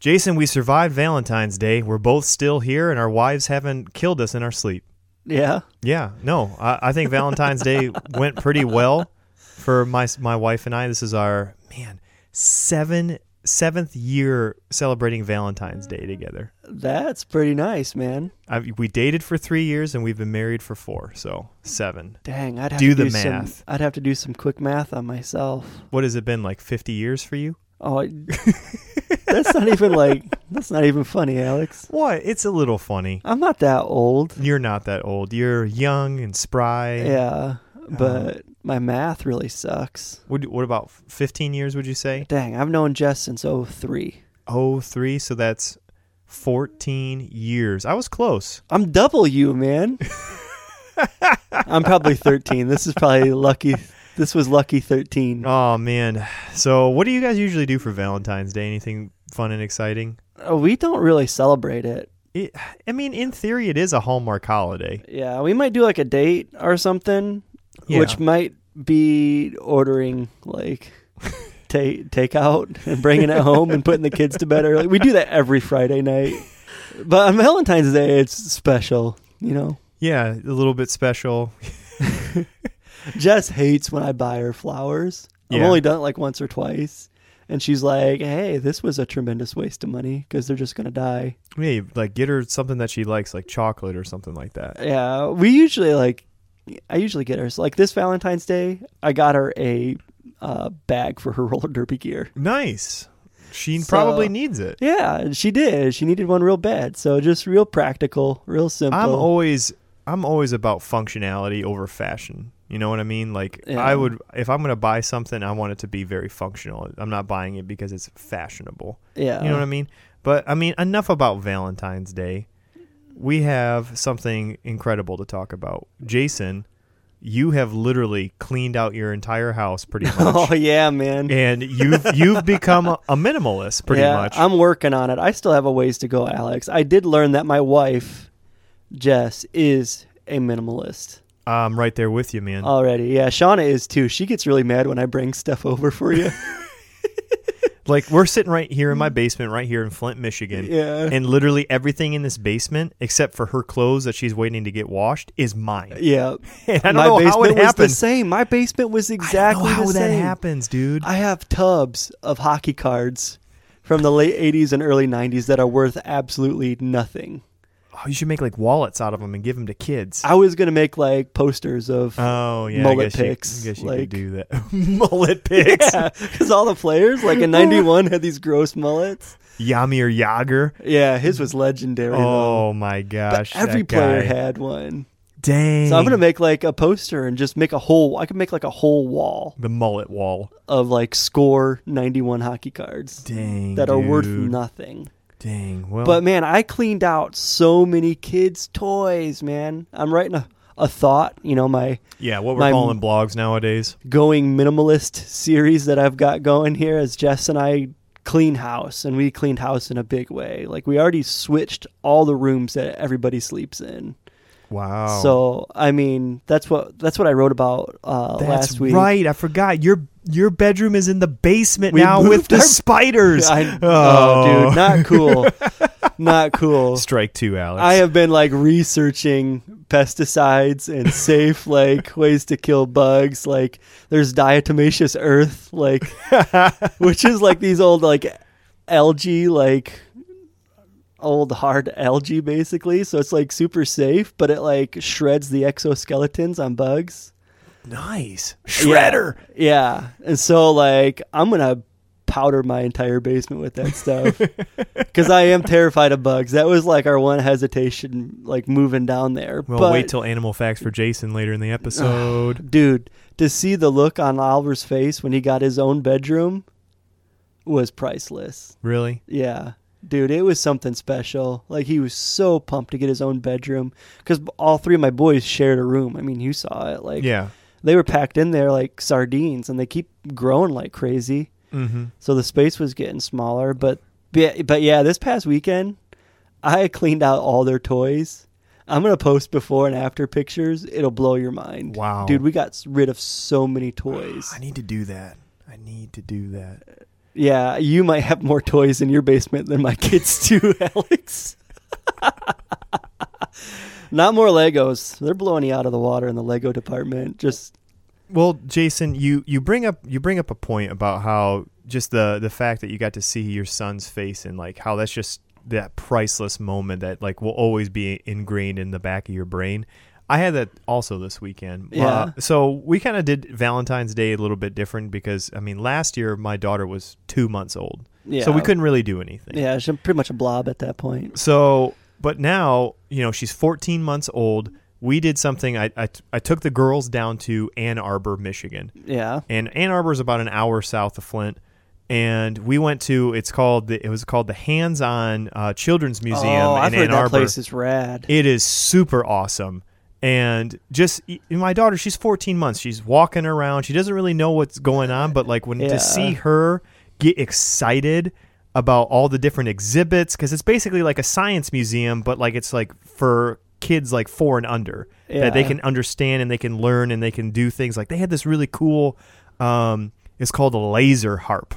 Jason, we survived Valentine's Day. We're both still here, and our wives haven't killed us in our sleep. Yeah. Yeah, no, I, I think Valentine's Day went pretty well for my my wife and I. This is our man seven seventh year celebrating Valentine's Day together. That's pretty nice, man. I, we dated for three years and we've been married for four, so seven. Dang, I'd have Do to the do some. math. I'd have to do some quick math on myself. What has it been like? Fifty years for you? Oh, I- that's not even like that's not even funny, Alex. What? It's a little funny. I'm not that old. You're not that old. You're young and spry. Yeah, Oh. but my math really sucks. What, what about fifteen years? Would you say? Dang, I've known Jess since 03. Oh, three. So that's fourteen years. I was close. I'm double you, man. I'm probably 13. This is probably lucky. This was lucky 13. Oh man. So what do you guys usually do for Valentine's Day? Anything fun and exciting? Oh, we don't really celebrate it. It, I mean, in theory, it is a Hallmark holiday. Yeah, we might do like a date or something, Yeah. which might be ordering like take takeout and bringing it home and putting the kids to bed early. We do that every Friday night. But on Valentine's Day, it's special, you know. Yeah, a little bit special. Jess hates when I buy her flowers. I've Yeah. only done it like once or twice. And she's like, hey, this was a tremendous waste of money because they're just going to die. Yeah, like get her something that she likes, like chocolate or something like that. Yeah, we usually like, I usually get her. So like this Valentine's Day, I got her a uh, bag for her roller derby gear. Nice. She So- probably needs it. Yeah, and she did. She needed one real bad. So just real practical, real simple. I'm always I'm always about functionality over fashion. You know what I mean? Like Yeah. I would if I'm going to buy something, I want it to be very functional. I'm not buying it because it's fashionable. yeah. You know what I mean? But I mean, enough about Valentine's Day. We have something incredible to talk about. Jason, you have literally cleaned out your entire house pretty oh, much. Oh yeah, man. and you've you've become a, a minimalist pretty yeah, much. I'm working on it. I still have a ways to go, Alex. I did learn that my wife, Jess, is a minimalist I'm right there with you, man. already. Yeah, Shauna is too. She gets really mad when I bring stuff over for you. like we're sitting right here in my mm. basement, right here in Flint, Michigan. yeah. And literally everything in this basement, except for her clothes that she's waiting to get washed, is mine. yeah. And I don't my know basement how it was the same. My basement was exactly know how the that same. happens, dude. I have tubs of hockey cards from the late 80s and early 90s that are worth absolutely nothing. Oh, you should make like wallets out of them and give them to kids. I was going to make like posters of Oh yeah, Mullet picks, You, I guess you like- could do that. mullet picks. Yeah, because all the players, like in '91, had these gross mullets. Jaromir Jagr. Yeah, his was legendary. though. Oh my But gosh, every that player guy. had one. Dang. So I'm gonna make like a poster and just make a whole. I could make like a whole wall the mullet wall. of like score '91 hockey cards Dang. that are worth nothing. Dang. Well, But man, I cleaned out so many kids' toys. Man, I'm writing a, a thought. You know, my yeah, what we're my- calling blogs nowadays. going minimalist series that I've got going here as Jess and I clean house and we cleaned house in a big way. Like we already switched all the rooms that everybody sleeps in. Wow. So I mean that's what that's what I wrote about uh, that's last week. right. I forgot your your bedroom is in the basement We now with the our- spiders. I, oh. dude, not cool. not cool. Strike two, Alex. I have been like researching pesticides and safe like ways to kill bugs. Like there's diatomaceous earth, like which is like these old like algae, like old hard algae basically. So it's like super safe, but it like shreds the exoskeletons on bugs. Nice shredder. Yeah. And so like I'm gonna powder my entire basement with that stuff because I am terrified of bugs. That was like our one hesitation, like moving down there. Well, but wait till animal facts for Jason later in the episode. dude, to see the look on Oliver's face when he got his own bedroom was priceless. really? Yeah. Dude, it was something special. Like he was so pumped to get his own bedroom because all three of my boys shared a room. I mean, you saw it. Like Yeah. They were packed in there like sardines, and they keep growing like crazy. Mm-hmm. So the space was getting smaller. But but, yeah, this past weekend, I cleaned out all their toys. I'm gonna post before and after pictures. It'll blow your mind. Wow. dude, we got rid of so many toys. I need to do that. I need to do that. Yeah, you might have more toys in your basement than my kids do, Alex. Not more Legos. They're blowing you out of the water in the Lego department. Just Well, Jason, you you bring up you bring up a point about how just the the fact that you got to see your son's face and like how that's just that priceless moment that like will always be ingrained in the back of your brain. I had that also this weekend. Yeah. Uh, so we kind of did Valentine's Day a little bit different because I mean last year my daughter was two months old, yeah. so we couldn't really do anything. Yeah, she's pretty much a blob at that point. So, but now, you know, she's 14 months old. We did something. I, I, I took the girls down to Ann Arbor, Michigan. Yeah. And Ann Arbor is about an hour south of Flint. And we went to, it's called, the, it was called the Hands On uh, Children's Museum oh, in I've Ann heard that place is rad. It is super awesome. And just my daughter, she's 14 months. She's walking around. She doesn't really know what's going on, but like when Yeah. to see her get excited about all the different exhibits because it's basically like a science museum, but like it's like for kids like four and under that they can understand and they can learn and they can do things. Like they had this really cool. Um, it's called a laser harp.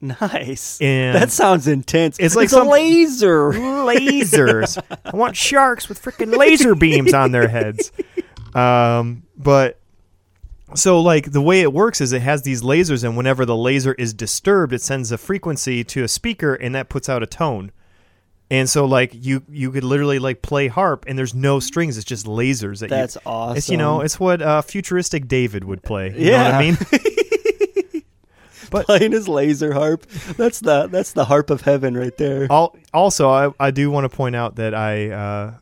Nice. And that sounds intense. It's like a some- laser. lasers. I want sharks with freaking laser beams on their heads. Um, but so like the way it works is it has these lasers, and whenever the laser is disturbed, it sends a frequency to a speaker, and that puts out a tone. And so like you you could literally like play harp, and there's no strings; it's just lasers. That That's you, awesome. It's you know it's what uh, futuristic David would play. You Yeah. know what I mean? but playing his laser harp. That's the that's the harp of heaven right there. Al- also, I, I do want to point out that I uh,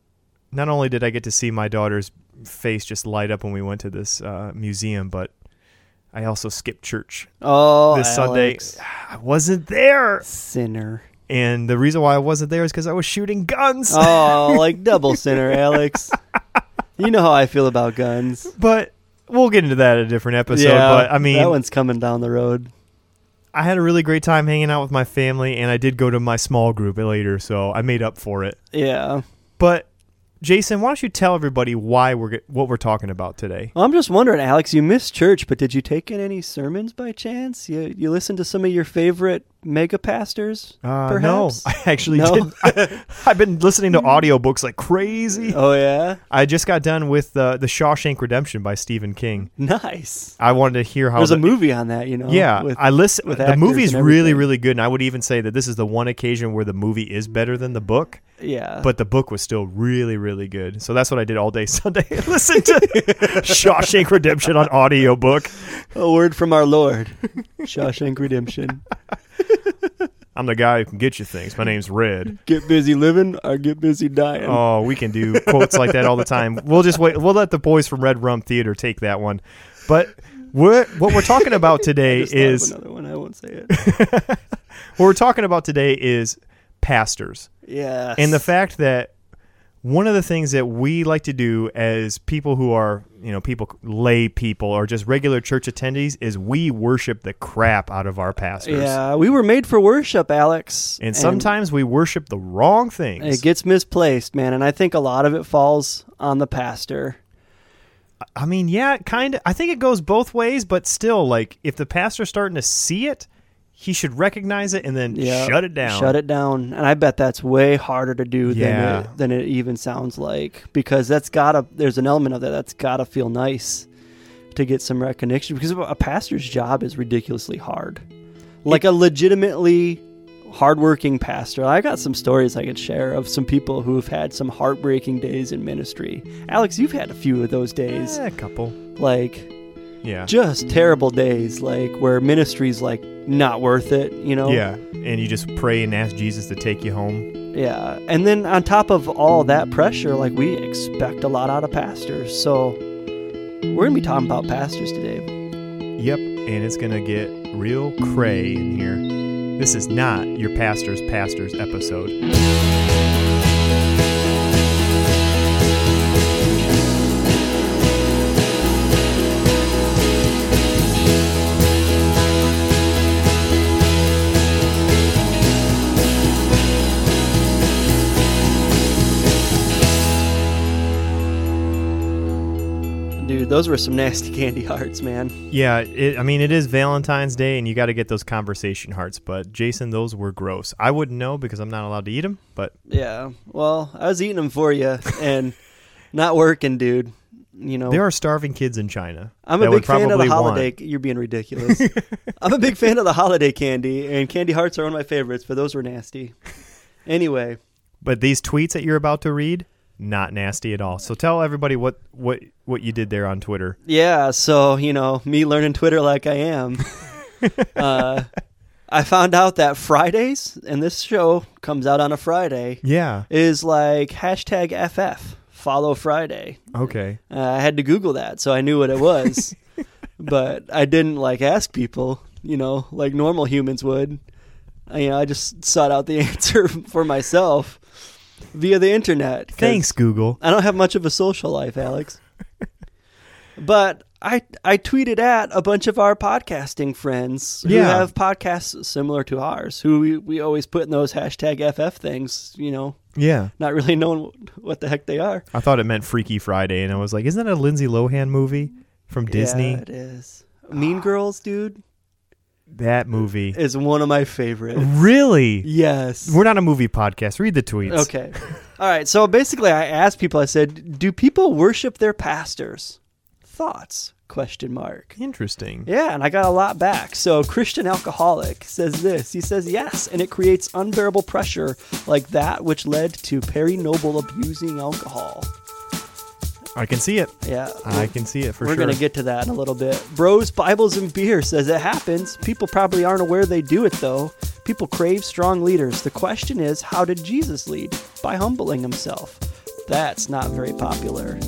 not only did I get to see my daughter's face just light up when we went to this uh, museum, but I also skipped church Oh, this Sunday. I wasn't there, Sinner. and the reason why I wasn't there is because I was shooting guns. Oh, like double sinner, Alex. You know how I feel about guns. But we'll get into that in a different episode. but I mean, that one's coming down the road. I had a really great time hanging out with my family, and I did go to my small group later, so I made up for it. Yeah. But Jason, why don't you tell everybody why we're what we're talking about today? Well, I'm just wondering, Alex. You missed church, but did you take in any sermons by chance? You you listened to some of your favorite mega pastors? Uh, no, I actually No? didn't. I, I've been listening to audiobooks like crazy. Oh yeah, I just got done with uh, the Shawshank Redemption by Stephen King. nice. I wanted to hear how There's the, a movie on that, you know. Yeah, with- I listen. with The movie's really, really good, and I would even say that this is the one occasion where the movie is better than the book. yeah. But the book was still really, really good. So that's what I did all day Sunday. Listen to Shawshank Redemption on audiobook. a word from our Lord, Shawshank Redemption. I'm the guy who can get you things. My name's Red. Get busy living or get busy dying. Oh, we can do quotes like that all the time. We'll just wait. We'll let the boys from Red Rum Theater take that one. But what what we're talking about today is another one. I won't say it. what we're talking about today is pastors Yeah. and the fact that one of the things that we like to do as people who are you know people lay people or just regular church attendees is we worship the crap out of our pastors. Yeah, we were made for worship, Alex. And sometimes we worship the wrong things. it gets misplaced, man, and I think a lot of it falls on the pastor. I mean, yeah, kind of. I think it goes both ways, but still, like, if the pastor's starting to see it, he should recognize it and then Yeah, shut it down. Shut it down, and I bet that's way harder to do Yeah. than it, than it even sounds like because that's gotta. There's an element of that that's gotta feel nice to get some recognition because a pastor's job is ridiculously hard. Like a legitimately hardworking pastor. I got some stories I could share of some people who've had some heartbreaking days in ministry. Alex, you've had a few of those days. Eh, a couple. Like Yeah. just terrible days like where ministry's like not worth it, you know? Yeah. And you just pray and ask Jesus to take you home. Yeah. And then on top of all that pressure, like we expect a lot out of pastors. So we're going to be talking about pastors today. Yep. And it's going to get real cray in here. This is not your pastor's pastors episode. Those were some nasty candy hearts, man. Yeah, it, I mean, it is Valentine's Day, and you got to get those conversation hearts. But Jason, those were gross. I wouldn't know because I'm not allowed to eat them. But Yeah. Well, I was eating them for you and not working, dude. You know, there are starving kids in China. I'm a big fan of the probably want- holiday. You're being ridiculous. I'm a big fan of the holiday candy, and candy hearts are one of my favorites, but those were nasty. Anyway, But these tweets that you're about to read, not nasty at all. So tell everybody what what what you did there on Twitter. yeah, so, you know, me learning Twitter like I am. uh, I found out that Fridays, and this show comes out on a Friday, Yeah. is like hashtag FF, follow Friday. Okay. Uh, I had to Google that, so I knew what it was. but I didn't like ask people, you know, like normal humans would. I, you know, I just sought out the answer for myself via the internet. Thanks, Google. I don't have much of a social life, Alex. but I I tweeted at a bunch of our podcasting friends who Yeah. have podcasts similar to ours, who we, we always put in those hashtag FF things, you know, Yeah. not really knowing what the heck they are. I thought it meant Freaky Friday, and I was like, isn't that a Lindsay Lohan movie from Disney? Yeah, it is. Mean Girls, dude, That movie. is one of my favorites. Really? Yes. We're not a movie podcast. Read the tweets. Okay. All right. So basically, I asked people. I said, "Do people worship their pastors?" Thoughts? Question mark. Interesting. Yeah, and I got a lot back. So Christian alcoholic says this. He says yes, and it creates unbearable pressure like that which led to Perry Noble abusing alcohol. I can see it. Yeah. I can see it for sure. We're sure. gonna get to that in a little bit. Bros, Bibles, and beer says it happens. People probably aren't aware they do it though. People crave strong leaders. The question is, how did Jesus lead? By humbling himself. That's not very popular.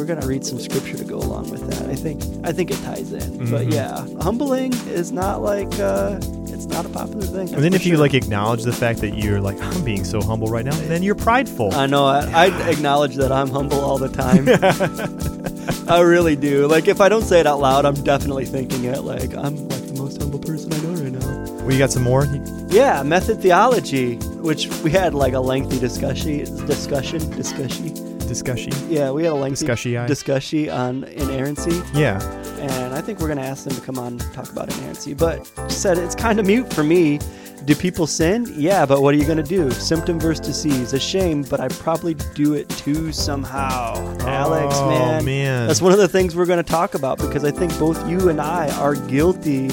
We're gonna read some scripture to go along with that. I think I think it ties in. But Mhm. yeah, humbling is not like uh, it's not a popular thing. and then if for you like acknowledge the fact that you're like, I'm being so humble right now, then you're prideful. I know. I, I acknowledge that I'm humble all the time. I really do. Like, if I don't say it out loud, I'm definitely thinking it. Like, I'm like the most humble person I know right now. well, you got some more? Yeah, method theology, which we had like a lengthy discussion, discussion, discussion. Discussion? Yeah, we had a lengthy Discussion. discussion on inerrancy, Yeah. and I think we're gonna ask them to come on and talk about inerrancy. But said it's kind of mute for me. Do people sin? Yeah, but what are you gonna do? Symptom versus disease. A shame, but I probably do it too somehow. Alex, oh, man, man. that's one of the things we're gonna talk about because I think both you and I are guilty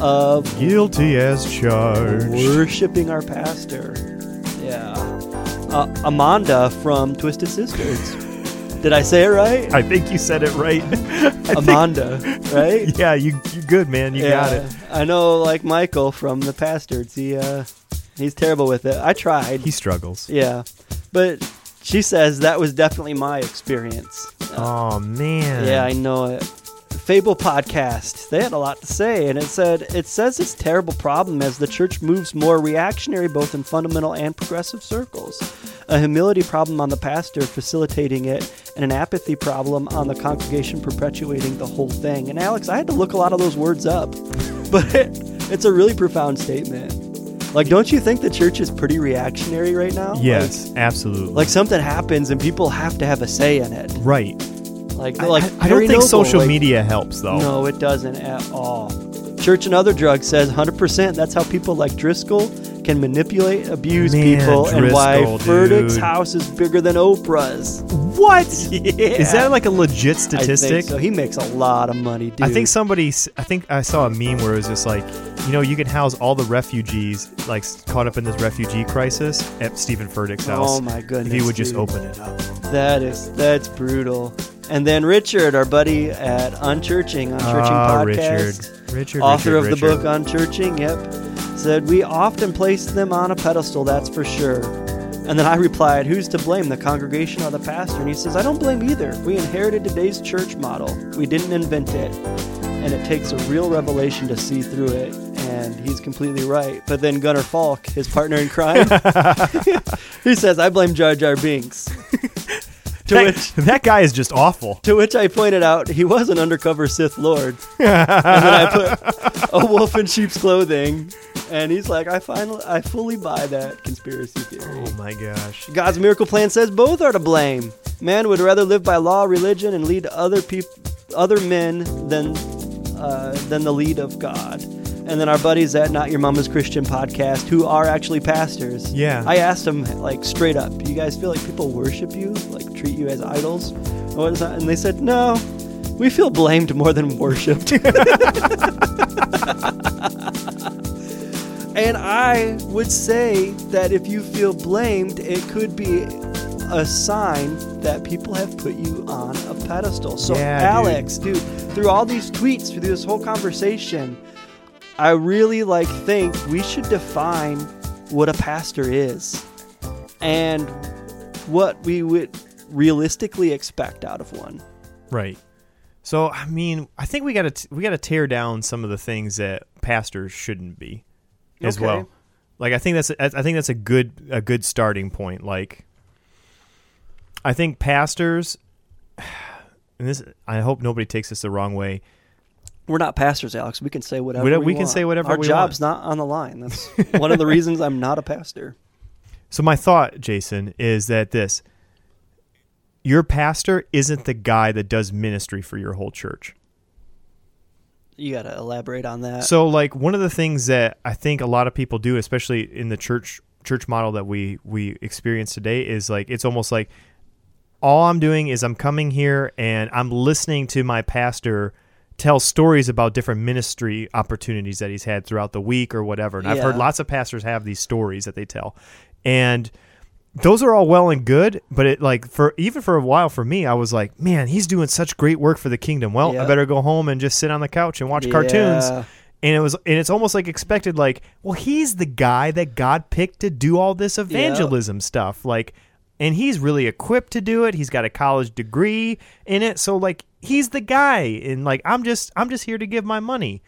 of Guilty as charged. worshiping our pastor. Yeah. Uh, Amanda from Twisted Sisters. Did I say it right? I think you said it right. I think- Amanda, right? yeah, you you good man. You got it. I know, like Michael from the Pastards. He uh, he's terrible with it. I tried. He struggles. yeah, but she says that was definitely my experience. Uh, Oh man. Yeah, I know it. Fable podcast. They had a lot to say, and it said it says it's a terrible problem as the church moves more reactionary, both in fundamental and progressive circles. A humility problem on the pastor facilitating it, and an apathy problem on the congregation perpetuating the whole thing. And Alex, I had to look a lot of those words up, but it's a really profound statement. Like, don't you think the church is pretty reactionary right now? Yes, absolutely. Like, like something happens and people have to have a say in it. right. Like, I, like I- I don't think Noble, social like- media helps though. no, it doesn't at all. Church and Other Drugs says 100%. That's how people like Driscoll can manipulate, abuse Man, people, and why Driscoll, Furtick's dude. house is bigger than Oprah's. What? Yeah. Is that like a legit statistic? so. He makes a lot of money, dude. I think somebody. I think I saw a meme where it was just like, you know, you can house all the refugees like caught up in this refugee crisis at Steven Furtick's oh house. Oh my goodness. if he would just open it up. That is that's brutal. And then Richard, our buddy at Unchurching, Unchurching Ah, Podcast. Richard. Richard. author Richard, of the Richard. book Unchurching, yep, said, We often place them on a pedestal, that's for sure. And then I replied, Who's to blame, the congregation or the pastor? And he says, I don't blame either. We inherited today's church model, we didn't invent it. And it takes a real revelation to see through it. And he's completely right. But then Gunnar Falk, his partner in crime, he says, I blame Jar Jar Binks. to That, which that guy is just awful. to which I pointed out he was an undercover Sith Lord. and then I put a wolf in sheep's clothing. And he's like, I finally, I fully buy that conspiracy theory. Oh my gosh. God's miracle plan says both are to blame. Man would rather live by law, religion, and lead other people, other men than uh, than the lead of God. And then our buddies at Not Your Mama's Christian podcast, who are actually pastors, Yeah. I asked them like straight up, "Do you guys feel like people worship you, like treat you as idols?" And what is that? And they said, "No, we feel blamed more than worshipped." And I would say that if you feel blamed, it could be a sign that people have put you on a pedestal. So, Yeah, dude. Alex, dude. through all these tweets, through this whole conversation, I really like think we should define what a pastor is and what we would realistically expect out of one. Right. So I mean, I think we got to we got to tear down some of the things that pastors shouldn't be, as Okay. well. Like I think that's I think that's a good a good starting point. Like I think pastors, and this I hope nobody takes this the wrong way. We're not pastors, Alex. We can say whatever We we, we can want. say whatever Our job's not on the line. That's one of the reasons I'm not a pastor. So my thought, Jason, is that this your pastor isn't the guy that does ministry for your whole church. You got to elaborate on that. So like one of the things that I think a lot of people do, especially in the church church model that we we experience today, is like it's almost like all I'm doing is I'm coming here and I'm listening to my pastor tell stories about different ministry opportunities that he's had throughout the week or whatever. And I've heard lots of pastors have these stories that they tell. And those are all well and good, but it like for even for a while for me, I was like, man, he's doing such great work for the kingdom. Well, I better go home and just sit on the couch and watch cartoons. And it was and it's almost like expected like well he's the guy that god picked to do all this evangelism stuff like and he's really equipped to do it. He's got a college degree in it. So like he's the guy and like i'm just i'm just here to give my money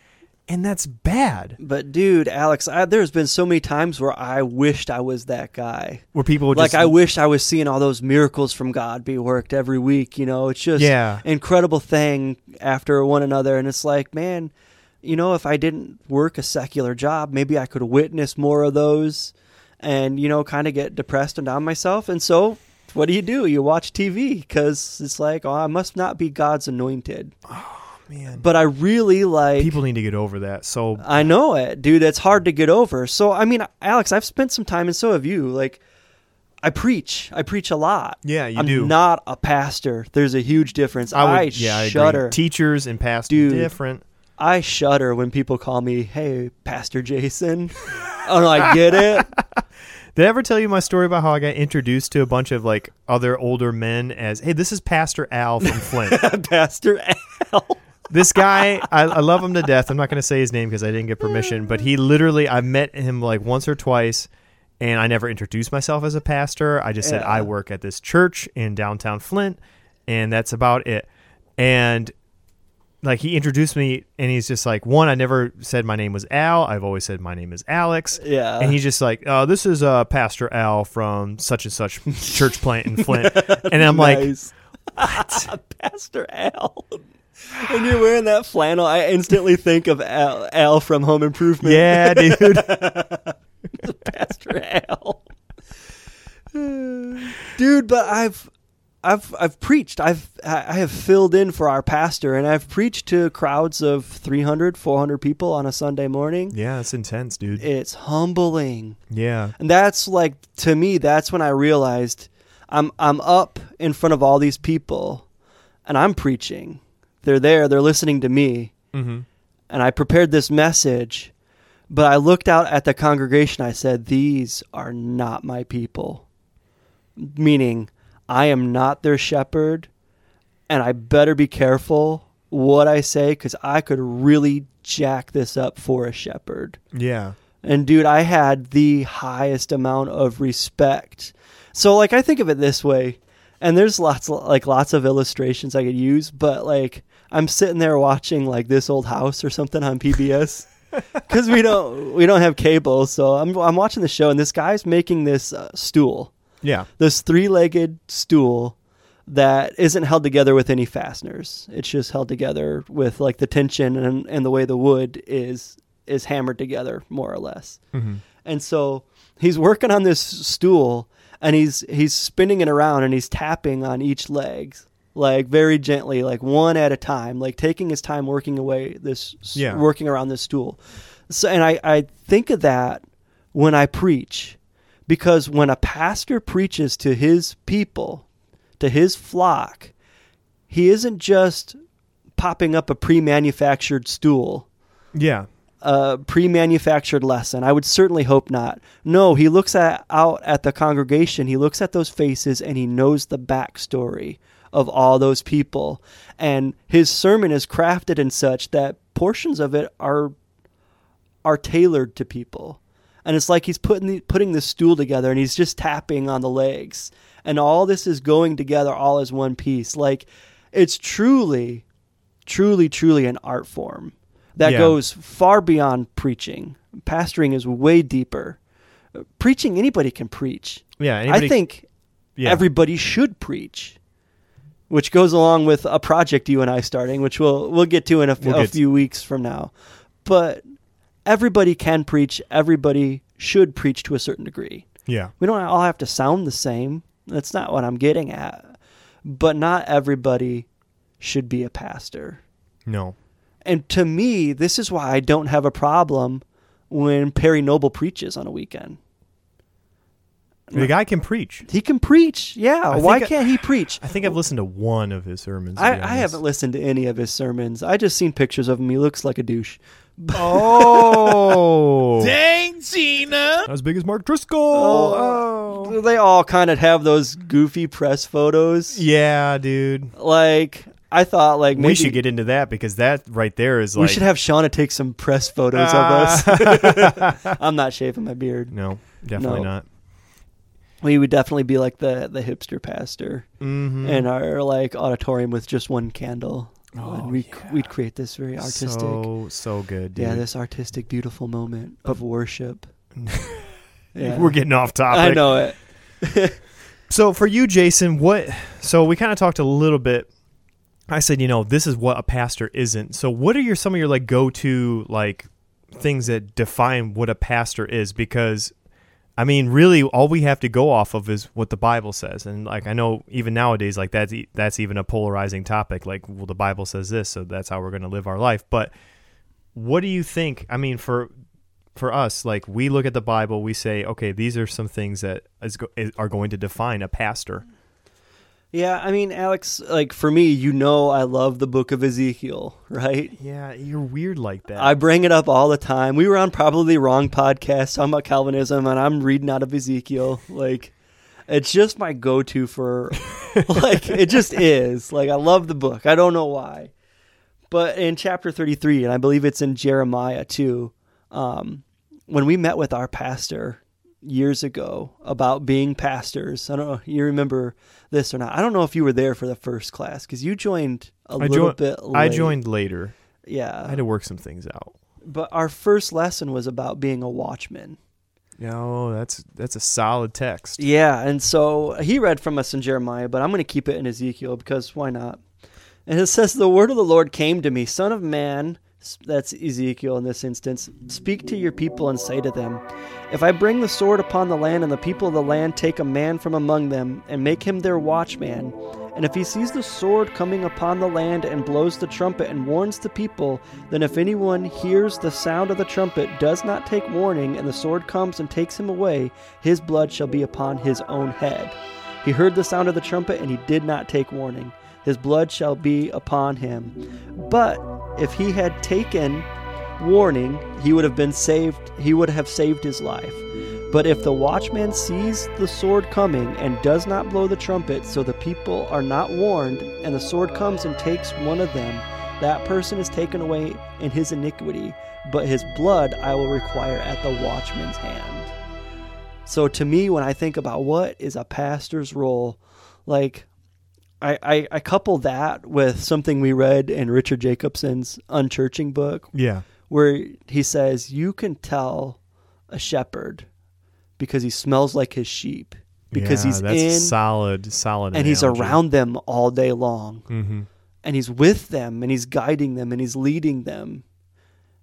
and that's bad But dude, Alex, I, there's been so many times where I wished I was that guy. where people would Like just I wish I was seeing all those miracles from God be worked every week. You know, it's just Yeah. incredible thing after one another, and it's like, man, you know, if I didn't work a secular job, maybe I could witness more of those, and you know, kind of get depressed and down myself. And so, what do you do? You watch TV because it's like, oh, I must not be God's anointed. Oh man But I really like people need to get over that so I know it, dude. It's hard to get over. So, I mean, Alex, I've spent some time, and so have you. Like, I preach. I preach a lot. Yeah, you I'm do. not a pastor. There's a huge difference. I, i would yeah i shudder. agree teachers and pastors Dude. different I shudder when people call me, "Hey, Pastor Jason." oh I get it. Did I ever tell you my story about how I got introduced to a bunch of like other older men as, hey, this is Pastor Al from Flint. Pastor Al. this guy, I, I love him to death. I'm not going to say his name because I didn't get permission, but he literally, I met him like once or twice, and I never introduced myself as a pastor. I just said I work at this church in downtown Flint, and that's about it. And like he introduced me, and he's just like, one, I never said my name was Al. I've always said my name is Alex. Yeah. And he's just like, oh, this is uh, Pastor Al from such and such church plant in Flint. And I'm like, Nice. Pastor Al. and you're wearing that flannel, I instantly think of Al, Al from Home Improvement. yeah, dude. Pastor Al. Dude, but I've I've I've preached. I've I have filled in for our pastor and I've preached to crowds of 300, 400 people on a Sunday morning. Yeah, it's intense, dude. It's humbling. Yeah. And that's like to me that's when I realized I'm I'm up in front of all these people and I'm preaching. They're there, they're listening to me Mm-hmm. and I prepared this message, but I looked out at the congregation. I said, These are not my people. Meaning, I am not their shepherd, and I better be careful what I say because I could really jack this up for a shepherd. Yeah. And dude, I had the highest amount of respect. So like I think of it this way, and there's lots like lots of illustrations I could use, but like I'm sitting there watching like this old house or something on PBS cuz we don't we don't have cable, so I'm I'm watching the show and this guy's making this uh, stool. Yeah. This three-legged stool that isn't held together with any fasteners. It's just held together with like the tension and and the way the wood is is hammered together more or less. Mm-hmm. And so he's working on this stool and he's he's spinning it around and he's tapping on each leg like very gently like one at a time like taking his time working away this Yeah. working around this stool so and I, I think of that when i preach because when a pastor preaches to his people to his flock he isn't just popping up a pre-manufactured stool Yeah. a pre-manufactured lesson. I would certainly hope not. No, he looks at out at the congregation. He looks at those faces and he knows the backstory of all those people. And his sermon is crafted in such that portions of it are are tailored to people. And it's like he's putting the, putting the stool together and he's just tapping on the legs. And all this is going together all as one piece. Like it's truly truly truly an art form that Yeah. goes far beyond preaching. Pastoring is way deeper. Preaching anybody can preach. Yeah. Anybody, I think yeah. everybody should preach. Which goes along with a project you and I starting, which we'll we'll get to in a, f- We'll a get to- few weeks from now. But everybody can preach. Everybody should preach to a certain degree. Yeah. We don't all have to sound the same. That's not what I'm getting at. But not everybody should be a pastor. No. And to me, this is why I don't have a problem when Perry Noble preaches on a weekend. The guy can preach. He can preach. Yeah. I Why can't he preach? I think I've listened to one of his sermons. I, I haven't listened to any of his sermons. I just seen pictures of him. He looks like a douche. Oh. Dang, Gina. As big as Mark Driscoll. Oh. Oh. They all kind of have those goofy press photos. Yeah, dude. Like I thought, like maybe we should get into that because that right there is like we should have Shauna take some press photos Ah. of us. I'm not shaving my beard. No, definitely No. not. We would definitely be like the the hipster pastor Mm-hmm. in our like auditorium with just one candle. Oh, and we yeah. we'd create this very artistic, So so good, dude. yeah, this artistic, beautiful moment of worship. Yeah. We're getting off topic. I know it. So for you, Jason, what? So we kind of talked a little bit. I said, you know, this is what a pastor isn't. So what are your some of your like go to like things that define what a pastor is? Because I mean, really, all we have to go off of is what the Bible says, and like I know even nowadays, like that's that's even a polarizing topic. Like, well, the Bible says this, so that's how we're going to live our life. But what do you think? I mean, for for us, like we look at the Bible, we say, okay, these are some things that is is, are going to define a pastor. Yeah, I mean, Alex, like for me, you know, I love the book of Ezekiel, right? Yeah, you're weird like that. I bring it up all the time. We were on probably the wrong podcast talking about Calvinism, and I'm reading out of Ezekiel. Like, it's just my go-to for, like, it just is. Like, I love the book. I don't know why, but in chapter 33, and I believe it's in Jeremiah too. Um, when we met with our pastor years ago about being pastors, I don't know if you remember this or not. I don't know if you were there for the first class because you joined a I little joined. bit. Late. I joined later. Yeah, I had to work some things out. but our first lesson was about being a watchman. No, oh, that's that's a solid text. Yeah, and so he read from us in Jeremiah, but I'm going to keep it in Ezekiel because why not? And it says, The word of the Lord came to me, Son of man, that's Ezekiel in this instance, speak to your people and say to them, If I bring the sword upon the land, and the people of the land take a man from among them, and make him their watchman, and if he sees the sword coming upon the land and blows the trumpet and warns the people, then if anyone hears the sound of the trumpet, does not take warning, and the sword comes and takes him away, his blood shall be upon his own head. He heard the sound of the trumpet and he did not take warning. His blood shall be upon him. But if he had taken warning, he would have been saved, he would have saved his life. But if the watchman sees the sword coming and does not blow the trumpet, so the people are not warned, and the sword comes and takes one of them, that person is taken away in his iniquity, but his blood I will require at the watchman's hand. So to me, when I think about what is a pastor's role, like I, I, I couple that with something we read in Richard Jacobson's Unchurching book, Yeah. where he says you can tell a shepherd because he smells like his sheep because Yeah, he's that's in solid, solid, and he's around them all day long Mm-hmm. and he's with them and he's guiding them and he's leading them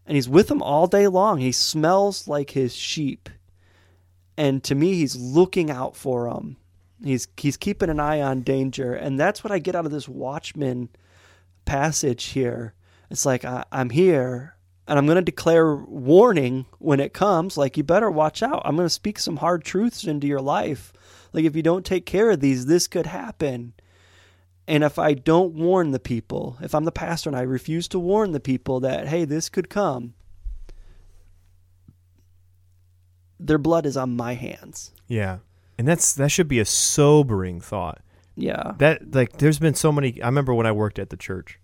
and he's with them all day long. He smells like his sheep, and to me, he's looking out for them. He's he's keeping an eye on danger, and that's what I get out of this Watchman passage here. It's like I, I'm here, and I'm going to declare warning when it comes. Like you better watch out. I'm going to speak some hard truths into your life. Like if you don't take care of these, this could happen. And if I don't warn the people, if I'm the pastor and I refuse to warn the people that, hey, this could come, their blood is on my hands. Yeah. And that's that should be a sobering thought. Yeah. That like there's been so many I remember when I worked at the church.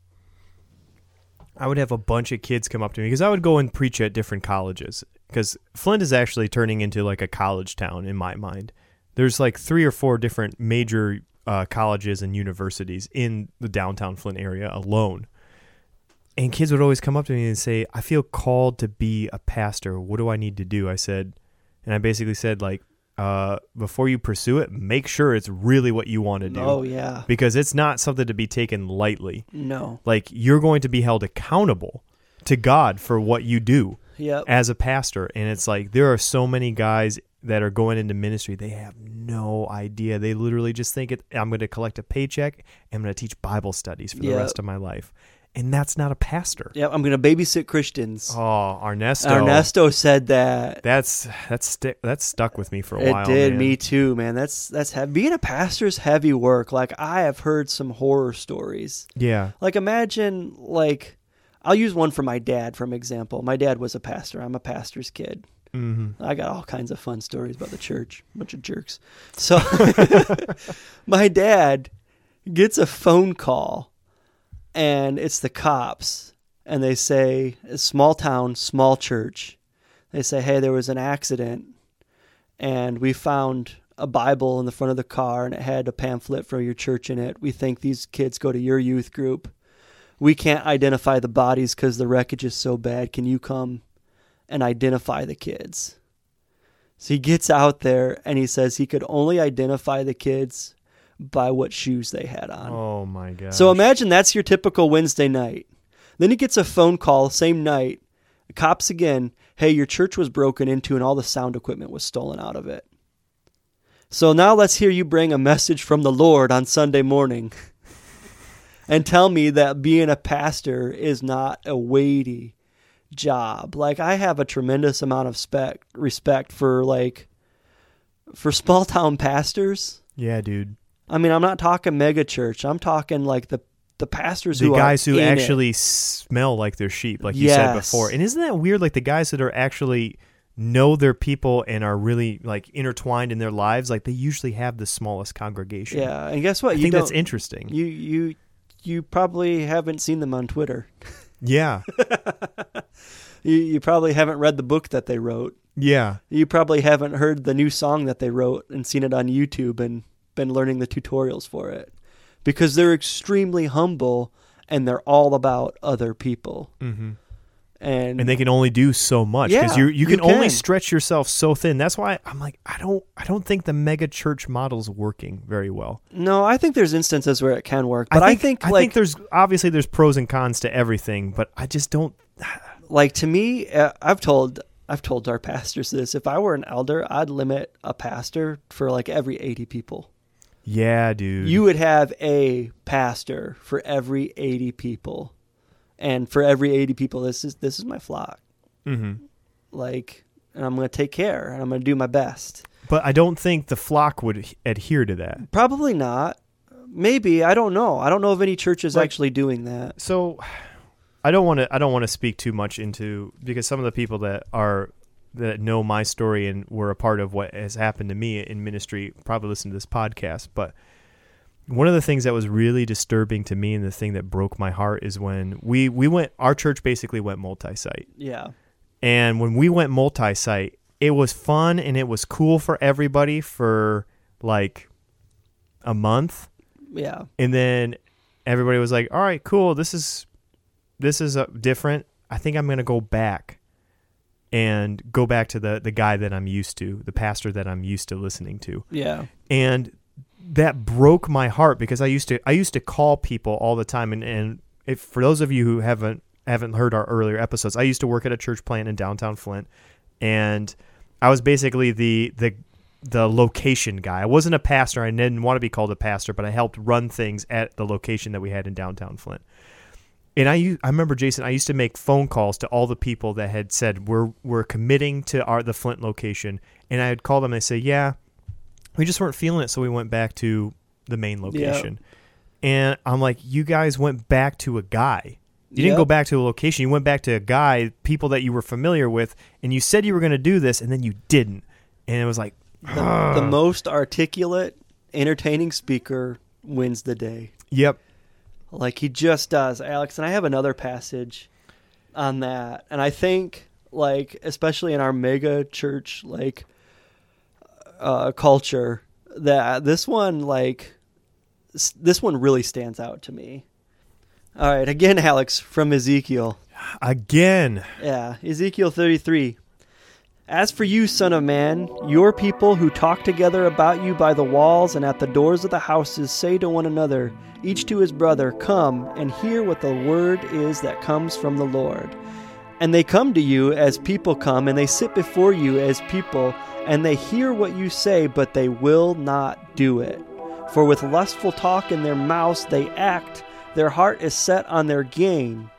I would have a bunch of kids come up to me because I would go and preach at different colleges because Flint is actually turning into like a college town in my mind. There's like three or four different major uh, colleges and universities in the downtown Flint area alone. And kids would always come up to me and say, I feel called to be a pastor. What do I need to do? I said, and I basically said, like, uh, before you pursue it, make sure it's really what you want to do. Oh, yeah. Because it's not something to be taken lightly. No. Like, you're going to be held accountable to God for what you do Yep. as a pastor. And it's like, there are so many guys that are going into ministry, they have no idea. They literally just think it, I'm going to collect a paycheck. I'm going to teach Bible studies for the Yep. rest of my life. And that's not a pastor. Yep. I'm going to babysit Christians. Oh, Ernesto. Ernesto said that. That's that's stick that's stuck with me for a It while. It did man. me too, man. That's that's heavy. being a pastor is heavy work. Like I have heard some horror stories. Yeah. Like imagine like I'll use one for my dad from example. My dad was a pastor. I'm a pastor's kid. Mm-hmm. I got all kinds of fun stories about the church. Bunch of jerks. So my dad gets a phone call and it's the cops and they say small town, small church. They say, "Hey, there was an accident and we found a Bible in the front of the car and it had a pamphlet for your church in it. We think these kids go to your youth group. We can't identify the bodies cuz the wreckage is so bad. Can you come and identify the kids?" So he gets out there and he says he could only identify the kids by what shoes they had on. Oh my god. So imagine that's your typical Wednesday night. Then he gets a phone call same night. Cops again, hey, your church was broken into and all the sound equipment was stolen out of it. So now let's hear you bring a message from the Lord on Sunday morning and tell me that being a pastor is not a weighty job. Like I have a tremendous amount of spec respect for like for small town pastors. yeah, dude. I mean, I'm not talking mega church. I'm talking like the the pastors The who guys are who in it. actually smell like they're sheep, like you said before. And isn't that weird? Like the guys that are actually know their people and are really like intertwined in their lives, like they usually have the smallest congregation. Yeah, and guess what? I you think that's interesting. You you you probably haven't seen them on Twitter. yeah. You you probably haven't read the book that they wrote. Yeah. You probably haven't heard the new song that they wrote and seen it on YouTube and been learning the tutorials for it. Because they're extremely humble and they're all about other people. Mm-hmm. And, and they can only do so much because Yeah, you you you can only stretch yourself so thin. That's why I'm like I don't I don't think the mega church model's working very well. no, I think there's instances where it can work, but I think, I like think there's obviously there's pros and cons to everything, but I just don't. like to me uh, i've told i've told our pastors this if i were an elder i'd limit a pastor for like every 80 people Yeah, dude. you would have a pastor for every 80 people and for every 80 people this is this is my flock Mm-hmm. like and i'm going to take care and i'm going to do my best But I don't think the flock would h- adhere to that. probably not maybe i don't know i don't know of any churches Like- actually doing that So I don't want to I don't want to speak too much into because some of the people that are that know my story and were a part of what has happened to me in ministry probably listen to this podcast, but one of the things that was really disturbing to me and the thing that broke my heart is when we we went our church basically went multi-site. yeah And when we went multi-site, it was fun and it was cool for everybody for like a month yeah and then everybody was like, "All right, cool. This is this is uh, different. I think I'm going to go back and go back to the the guy that I'm used to, the pastor that I'm used to listening to." yeah And that broke my heart because I used to I used to call people all the time and and if for those of you who haven't haven't heard our earlier episodes, I used to work at a church plant in downtown Flint, and I was basically the the the location guy. I wasn't a pastor. I didn't want to be called a pastor, but I helped run things at the location that we had in downtown Flint. And I I remember Jason. I used to make phone calls to all the people that had said we're we're committing to our the Flint location, and I would call them and say, yeah, we just weren't feeling it, so we went back to the main location. And I'm like, you guys went back to a guy. You didn't go back to a location. You went back to a guy, people that you were familiar with, and you said you were going to do this, and then you didn't. And it was like, The, the most articulate, entertaining speaker wins the day. yep, Like he just does, Alex. And I have another passage on that. And I think, like, especially in our mega church, like, uh, culture, that this one, like, s- this one really stands out to me. All right, again, Alex from Ezekiel. again. Yeah, Ezekiel 33. As for you, son of man, your people who talk together about you by the walls and at the doors of the houses say to one another, each to his brother, Come and hear what the word is that comes from the Lord. And they come to you as people come, and they sit before you as people, and they hear what you say, but they will not do it. For with lustful talk in their mouths they act, their heart is set on their gain.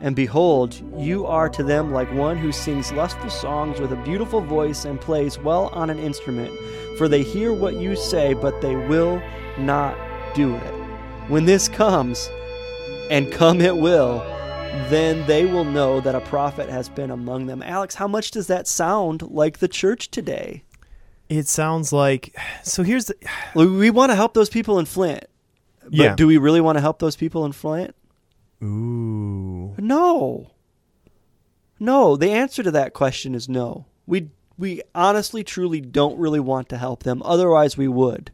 And behold, you are to them like one who sings lustful songs with a beautiful voice and plays well on an instrument. For they hear what you say, but they will not do it. When this comes, and come it will, then they will know that a prophet has been among them. Alex, how much does that sound like the church today? It sounds like. So here's the. We- want to help those people in Flint. But Yeah. do we really want to help those people in Flint? Ooh. No. No, the answer to that question is no. We we honestly truly don't really want to help them. Otherwise we would.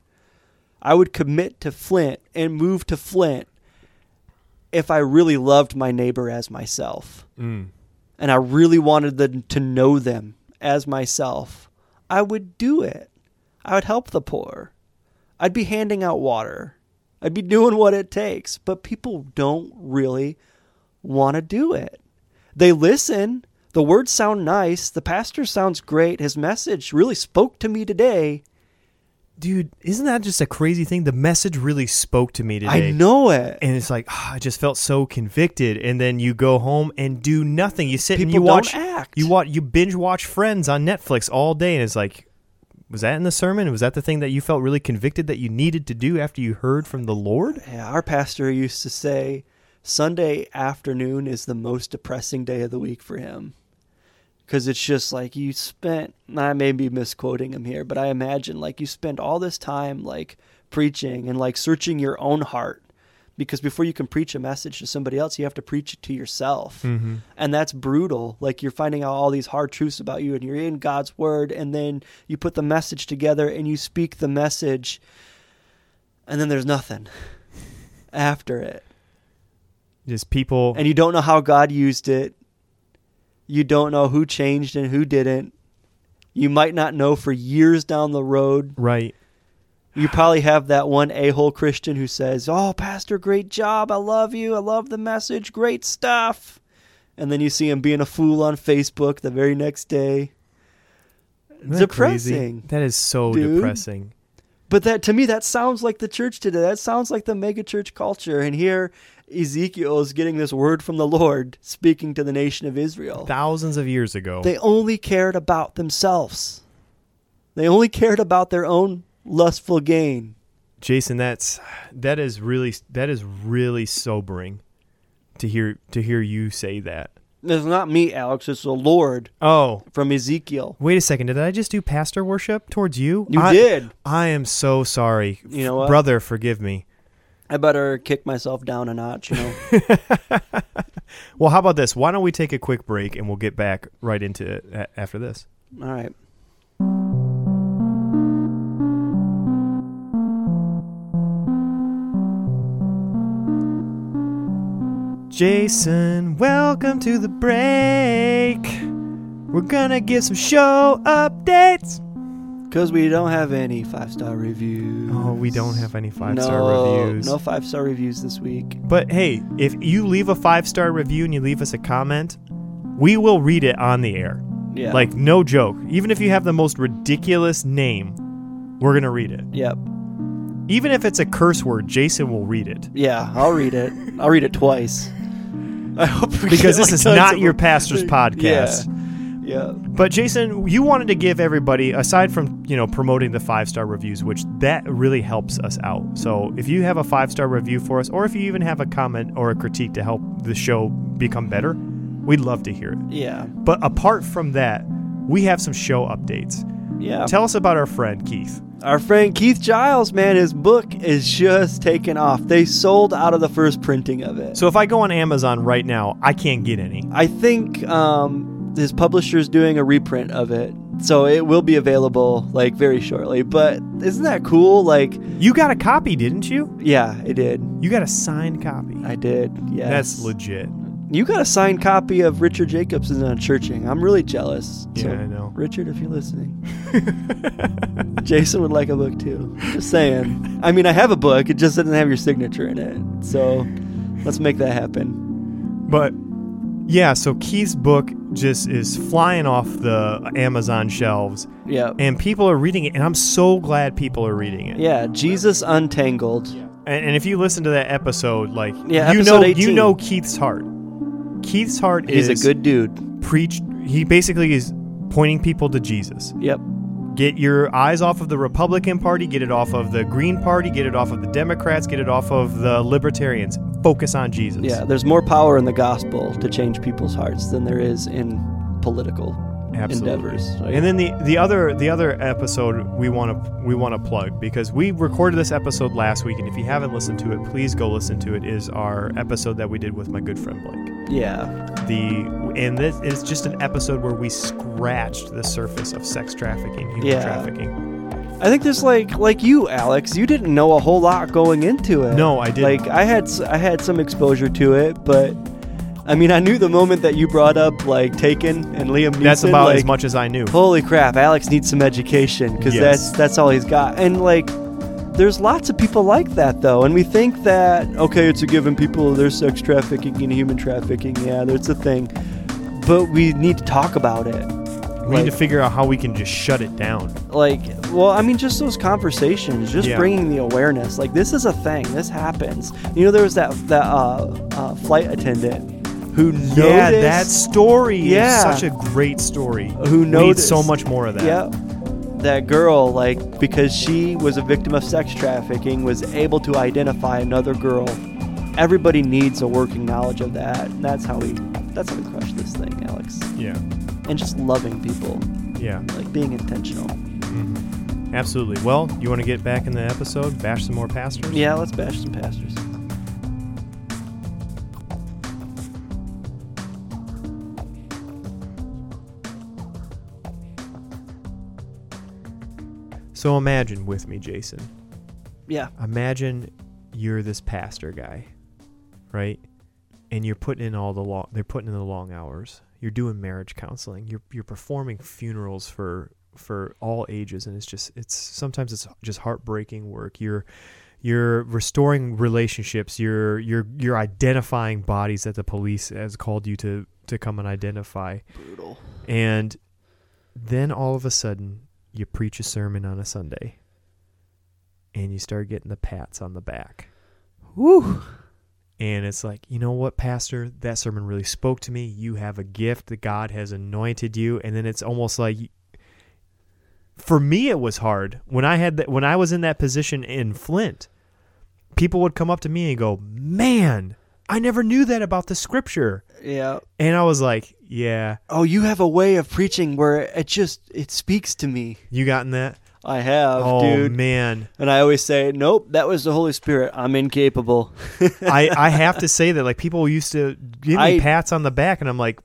I would commit to Flint and move to Flint if I really loved my neighbor as myself Mm. and I really wanted them to know them as myself. I would do it. I would help the poor. I'd be handing out water. I'd be doing what it takes, but people don't really want to do it. They listen. The words sound nice. The pastor sounds great. His message really spoke to me today. Dude, isn't that just a crazy thing? The message really spoke to me today. I know it. And it's like, ah, I just felt so convicted. And then you go home and do nothing. You sit and you watch, act. you watch, you binge watch Friends on Netflix all day, and it's like, was that in the sermon? Was that the thing that you felt really convicted that you needed to do after you heard from the Lord? Yeah, our pastor used to say Sunday afternoon is the most depressing day of the week for him. Because it's just like you spent, I may be misquoting him here, but I imagine like you spend all this time like preaching and like searching your own heart. Because before you can preach a message to somebody else, you have to preach it to yourself. Mm-hmm. And that's brutal. Like you're finding out all these hard truths about you and you're in God's word and then you put the message together and you speak the message and then there's nothing after it. Just people. And you don't know how God used it. You don't know who changed and who didn't. You might not know for years down the road. right. You probably have that one a hole Christian who says, Oh, Pastor, great job. I love you. I love the message. Great stuff. And then you see him being a fool on Facebook the very next day. That crazy? Depressing. That is so dude. depressing. But that to me, that sounds like the church today. That sounds like the megachurch culture. And here, Ezekiel is getting this word from the Lord, speaking to the nation of Israel. Thousands of years ago. They only cared about themselves. They only cared about their own lustful gain. Jason, that's that is really that is really sobering to hear to hear you say that. It's not me, Alex. It's the Lord Oh, from Ezekiel. wait a second. Did I just do pastor worship towards you? You I, did. I am so sorry. You know what? brother? Forgive me. I better kick myself down a notch, you know. Well, how about this? Why don't we take a quick break and we'll get back right into it after this. All right. Jason, welcome to the break. We're gonna give some show updates. Because we don't have any five star reviews. Oh, we don't have any five star No, reviews. No five star reviews this week. But hey, if you leave a five star review and you leave us a comment, we will read it on the air. Yeah. Like, no joke. Even if you have the most ridiculous name, we're going to read it. Yep. Even if it's a curse word, Jason will read it. Yeah, I'll read it. I'll read it twice. I hope we Because this is not your pastor's podcast. Yeah. But Jason, you wanted to give everybody, aside from you know promoting the five star reviews, which that really helps us out. So if you have a five star review for us, or if you even have a comment or a critique to help the show become better, we'd love to hear it. Yeah. But apart from that, we have some show updates. Yeah. Tell us about our friend Keith. Our friend Keith Giles, man, his book is just taken off. They sold out of the first printing of it. So if I go on Amazon right now, I can't get any. I think um, his publisher's doing a reprint of it. So it will be available like very shortly. But isn't that cool? Like, You got a copy, didn't you? yeah, I did. You got a signed copy. I did. Yes. That's legit. You got a signed copy of Richard Jacobson's Unchurching. I'm really jealous. Yeah, So, I know. Richard, if you're listening, Jason would like a book too. Just saying. I mean, I have a book. It just doesn't have your signature in it. So let's make that happen. But yeah, so Keith's book just is flying off the Amazon shelves, Yeah. and people are reading it, and I'm so glad people are reading it. Yeah. Jesus Untangled. And, and if you listen to that episode, like Yeah, you episode know, 18. you know Keith's heart. Keith's heart He's is a good dude. preach. He basically is pointing people to Jesus. Yep. Get your eyes off of the Republican Party, get it off of the Green Party, get it off of the Democrats, get it off of the Libertarians. Focus on Jesus. Yeah. There's more power in the gospel to change people's hearts than there is in political Absolutely. endeavors. Like, And then the the other the other episode we want to we want to plug because we recorded this episode last week, and if you haven't listened to it, please go listen to it. Is our episode that we did with my good friend Blake. yeah. The and this is just an episode where we scratched the surface of sex trafficking, human Yeah. trafficking. I think there's like like you, Alex. You didn't know a whole lot going into it. No, I didn't. Like I had I had some exposure to it, but I mean I knew the moment that you brought up like Taken and Liam Neeson. That's about like, as much as I knew. Holy crap! Alex needs some education because Yes. that's that's all he's got. And like, there's lots of people like that though, and we think that okay, it's a given. People there's sex trafficking and human trafficking. Yeah, that's a thing, but we need to talk about it. We need to figure out how we can just shut it down. like well i mean just those conversations just Yeah. bringing the awareness like this is a thing this happens you know there was that that uh, uh, flight attendant who noticed Yeah, that story Yeah. is such a great story. who We need noticed so much more of that. yeah that girl like because she was a victim of sex trafficking was able to identify another girl everybody needs a working knowledge of that and that's how we that's how we crush this thing alex Yeah. and just loving people Yeah. like being intentional Mhm. Absolutely. Well, you want to get back in the episode, bash some more pastors? yeah let's bash some pastors So imagine with me, Jason. yeah Imagine you're this pastor guy, right? And you're putting in all the long they're putting in the long hours. You're doing marriage counseling. You're you're performing funerals for for all ages and it's just it's sometimes it's just heartbreaking work. You're you're restoring relationships. You're you're you're identifying bodies that the police has called you to to come and identify. brutal And then all of a sudden, you preach a sermon on a Sunday and you start getting the pats on the back. Woo. And it's like, you know what, Pastor? That sermon really spoke to me. You have a gift that God has anointed you. And then it's almost like, for me, it was hard when I had that. When I was in that position in Flint, people would come up to me and go, "Man, I never knew that about the Scripture." Yeah. And I was like, "Yeah, Oh, you have a way of preaching where it just it speaks to me. you gotten that." I have, oh dude. man, And I always say, "Nope, that was the Holy Spirit. I'm incapable." I I have to say that like people used to give me I- pats on the back, and I'm like,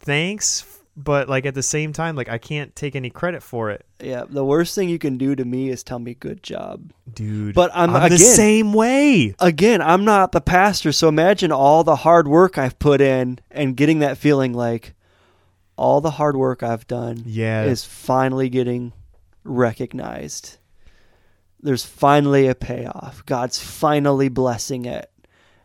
thanks, but like at the same time, like I can't take any credit for it, yeah, the worst thing you can do to me is tell me good job. dude. But I'm- the again- same way. Again, I'm not the pastor, so imagine all the hard work I've put in and getting that feeling like all the hard work I've done Yeah, is finally getting recognized. There's finally a payoff. God's finally blessing it.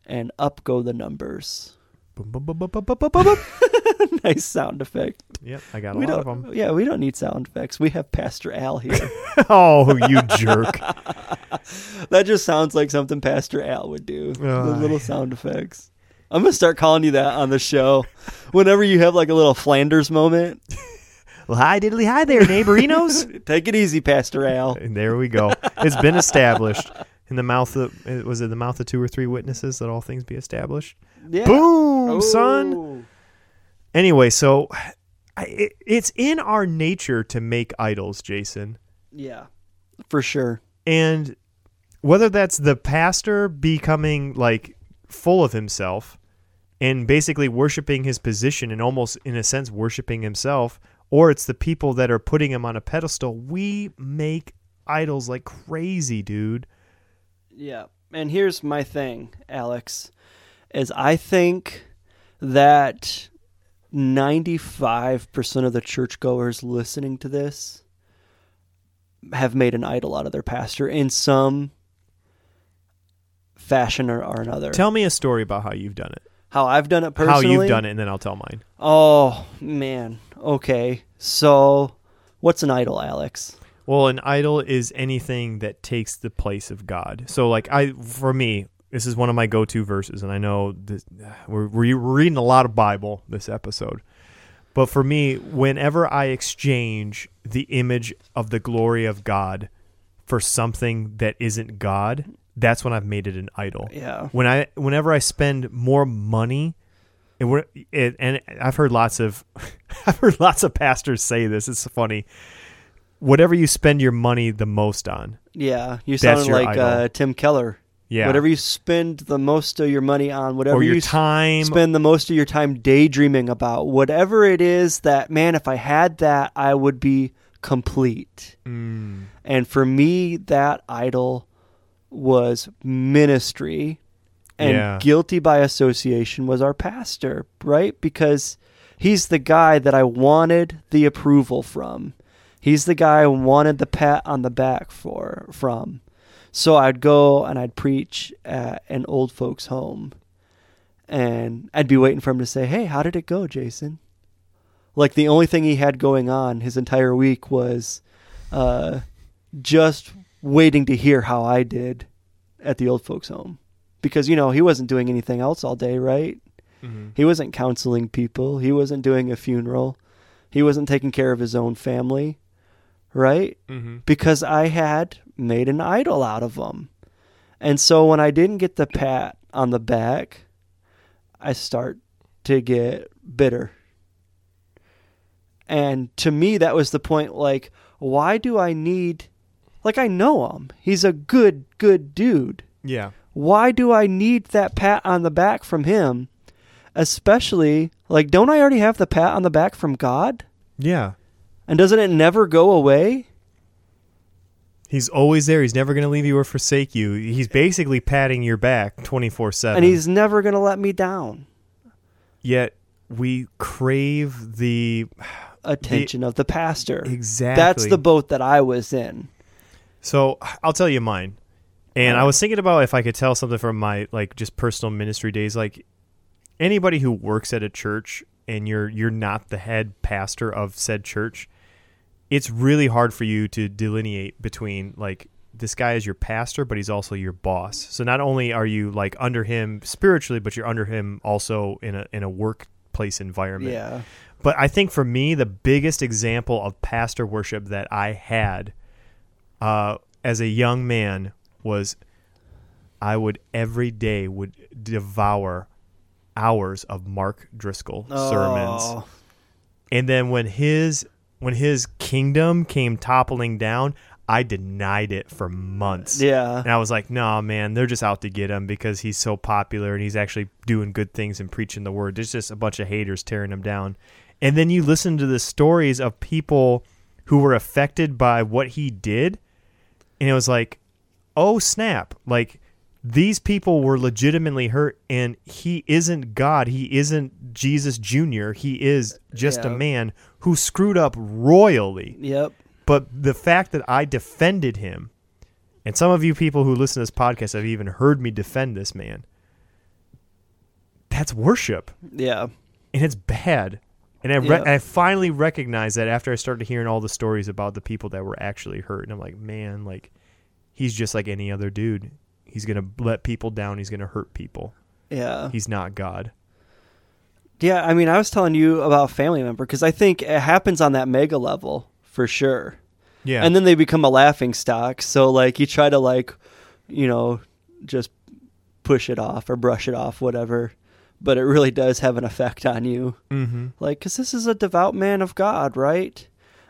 And up go the numbers. Boom, boom, boom, nice sound effect. Yep, I got a we lot of them. Yeah, we don't need sound effects. We have Pastor Al here. Oh, you jerk! that just sounds like something Pastor Al would do. the Oh, little sound effects. I'm gonna start calling you that on the show. Whenever you have like a little Flanders moment, Well, hi, diddly, hi there, neighborinos. take it easy, Pastor Al. and there we go. It's been established in the mouth of was it the mouth of two or three witnesses that all things be established. Yeah. Boom, son. Oh. Anyway, so it, it's in our nature to make idols, Jason. Yeah, for sure. And whether that's the pastor becoming like full of himself and basically worshiping his position and almost in a sense worshiping himself, or it's the people that are putting him on a pedestal, we make idols like crazy, dude. Yeah. And here's my thing, Alex, is I think that 95% of the churchgoers listening to this have made an idol out of their pastor in some fashion or, or another. Tell me a story about how you've done it. how I've done it personally. How you've done it, and then I'll tell mine. Oh, man. Okay. So, what's an idol, Alex? Well, an idol is anything that takes the place of God. So, like I, for me, this is one of my go-to verses, and I know this, we're, we're reading a lot of Bible this episode. But for me, whenever I exchange the image of the glory of God for something that isn't God, that's when I've made it an idol. Yeah. When I, whenever I spend more money, and we're, it, and I've heard lots of, I've heard lots of pastors say this. It's funny whatever you spend your money the most on. Yeah. You sound like uh, Tim Keller. Yeah. Whatever you spend the most of your money on, whatever or your you time. spend the most of your time daydreaming about, whatever it is that, man, if I had that, I would be complete. Mm, And for me, that idol was ministry. And Yeah. guilty by association was our pastor, right? Because he's the guy that I wanted the approval from. He's the guy I wanted the pat on the back for from. So I'd go and I'd preach at an old folks' home. And I'd be waiting for him to say, Hey, how did it go, Jason? Like the only thing he had going on his entire week was uh, just waiting to hear how I did at the old folks' home. Because, you know, he wasn't doing anything else all day, right? mhm. He wasn't counseling people. He wasn't doing a funeral. He wasn't taking care of his own family, right? Mm-hmm. Because I had made an idol out of him. And so when I didn't get the pat on the back, I start to get bitter. And to me, that was the point like, why do I need, like, I know him. He's a good, good dude Yeah. why do I need that pat on the back from him? Especially, like, don't I already have the pat on the back from God? Yeah. And doesn't it never go away? He's always there. He's never going to leave you or forsake you. He's basically patting your back 24 7. And he's never going to let me down. Yet we crave the. Attention of the pastor. Exactly. That's the boat that I was in. So I'll tell you mine. And I was thinking about if I could tell something from my like just personal ministry days. Like anybody who works at a church and you're you're not the head pastor of said church, it's really hard for you to delineate between like this guy is your pastor, but he's also your boss. So not only are you like under him spiritually, but you're under him also in a in a workplace environment. Yeah. But I think for me, the biggest example of pastor worship that I had uh, as a young man was I would every day would devour hours of Mark Driscoll sermons. Oh, And then when his when his kingdom came toppling down, I denied it for months. Yeah. And I was like, no, man, they're just out to get him because he's so popular and he's actually doing good things and preaching the word. There's just a bunch of haters tearing him down. And then you listen to the stories of people who were affected by what he did. And it was like, oh, snap. Like, these people were legitimately hurt, and he isn't God. He isn't Jesus Jr. He is just a man who screwed up royally. Yep. But the fact that I defended him, and some of you people who listen to this podcast have even heard me defend this man. That's worship, Yeah. and it's bad. And I, re- Yeah. I finally recognized that after I started hearing all the stories about the people that were actually hurt, and I'm like, man, like he's just like any other dude. He's gonna let people down. He's gonna hurt people. Yeah. He's not God. Yeah, I mean, I was telling you about family member because I think it happens on that mega level for sure. Yeah. And then they become a laughing stock. So, like, you try to, like, you know, just push it off or brush it off, whatever. But it really does have an effect on you. mm-hmm. Like, because this is a devout man of God, right?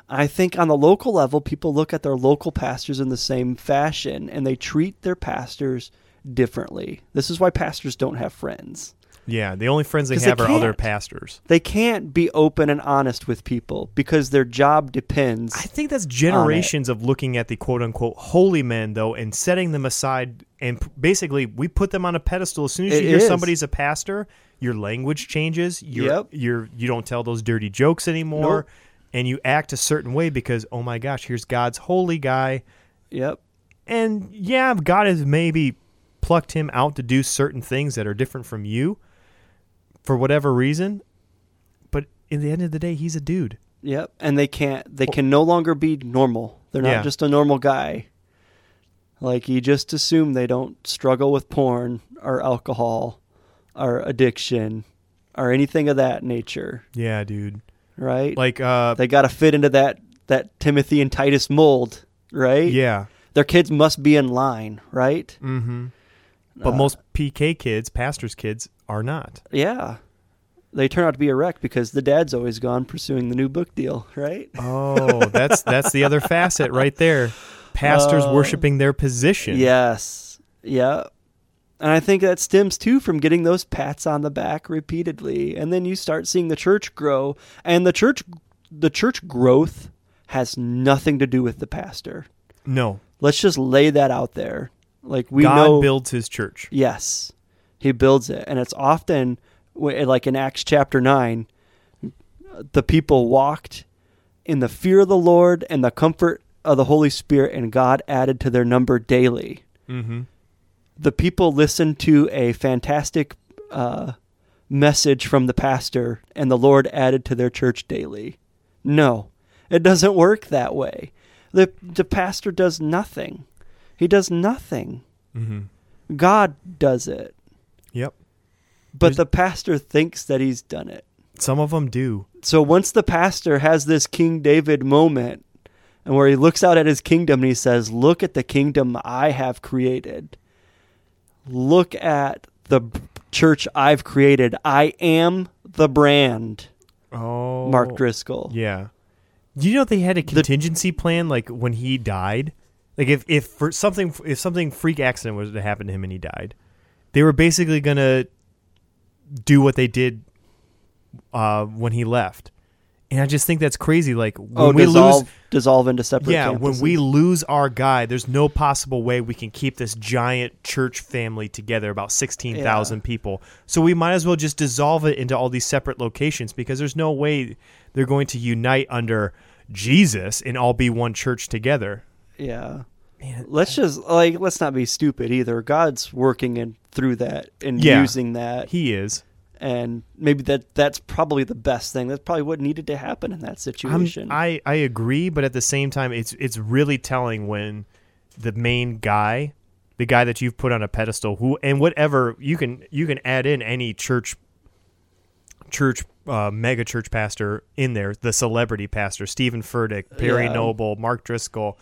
I think on the local level, people look at their local pastors in the same fashion and they treat their pastors differently. This is why pastors don't have friends. Yeah. The only friends they have are other pastors. They can't be open and honest with people because their job depends. I think that's generations of looking at the quote unquote holy men though and setting them aside and basically we put them on a pedestal as soon as It you hear is. somebody's a pastor your language changes you're, Yep. you're you don't tell those dirty jokes anymore Nope. And you act a certain way because oh my gosh here's God's holy guy Yep. and yeah God has maybe plucked him out to do certain things that are different from you for whatever reason but in the end of the day he's a dude Yep. And they can't. They can no longer be normal. They're not Yeah. just a normal guy. Like you just assume they don't struggle with porn or alcohol or addiction or anything of that nature, yeah dude right? like uh they got to fit into that that Timothy and Titus mold, right? yeah Their kids must be in line, right? Mm-hmm. But Uh, most PK kids, pastors' kids, are not. Yeah. They turn out to be a wreck because the dad's always gone pursuing the new book deal, right? Oh, that's that's the other facet right there. Pastors Uh, worshiping their position. Yes. Yeah. And I think that stems too from getting those pats on the back repeatedly. And then you start seeing the church grow. And the church the church growth has nothing to do with the pastor. No, Let's just lay that out there. Like we God know builds His church. Yes, he builds it, and it's often like in Acts chapter nine, the people walked in the fear of the Lord and the comfort of the Holy Spirit, and God added to their number daily. Mm-hmm. The people listened to a fantastic uh, message from the pastor, and the Lord added to their church daily. No, it doesn't work that way. The the pastor does nothing. He does nothing. Mm-hmm. God does it. Yep. But There's- the pastor thinks that he's done it. Some of them do. So once the pastor has this King David moment and where he looks out at his kingdom and he says, Look at the kingdom I have created. Look at the church I've created. I am the brand, Oh, Mark Driscoll. Yeah. You know they had a contingency plan, like when he died. Like if if for something if something freak accident was to happen to him and he died, they were basically gonna do what they did uh, when he left. And I just think that's crazy. Like when Oh, we dissolve, lose, dissolve into separate yeah, when we lose our guy, there's no possible way we can keep this giant church family together, about sixteen thousand people. So we might as well just dissolve it into all these separate locations because there's no way they're going to unite under Jesus and all be one church together. Yeah. Man, Let's just like let's not be stupid either. God's working in through that and Yeah. using that. he is. And maybe that that's probably the best thing. That's probably what needed to happen in that I'm, situation. I I agree, but at the same time, it's it's really telling when the main guy, the guy that you've put on a pedestal, who and whatever you can you can add in any church, church uh, mega church pastor in there, the celebrity pastor, Steven Furtick, Perry Yeah. Noble, Mark Driscoll.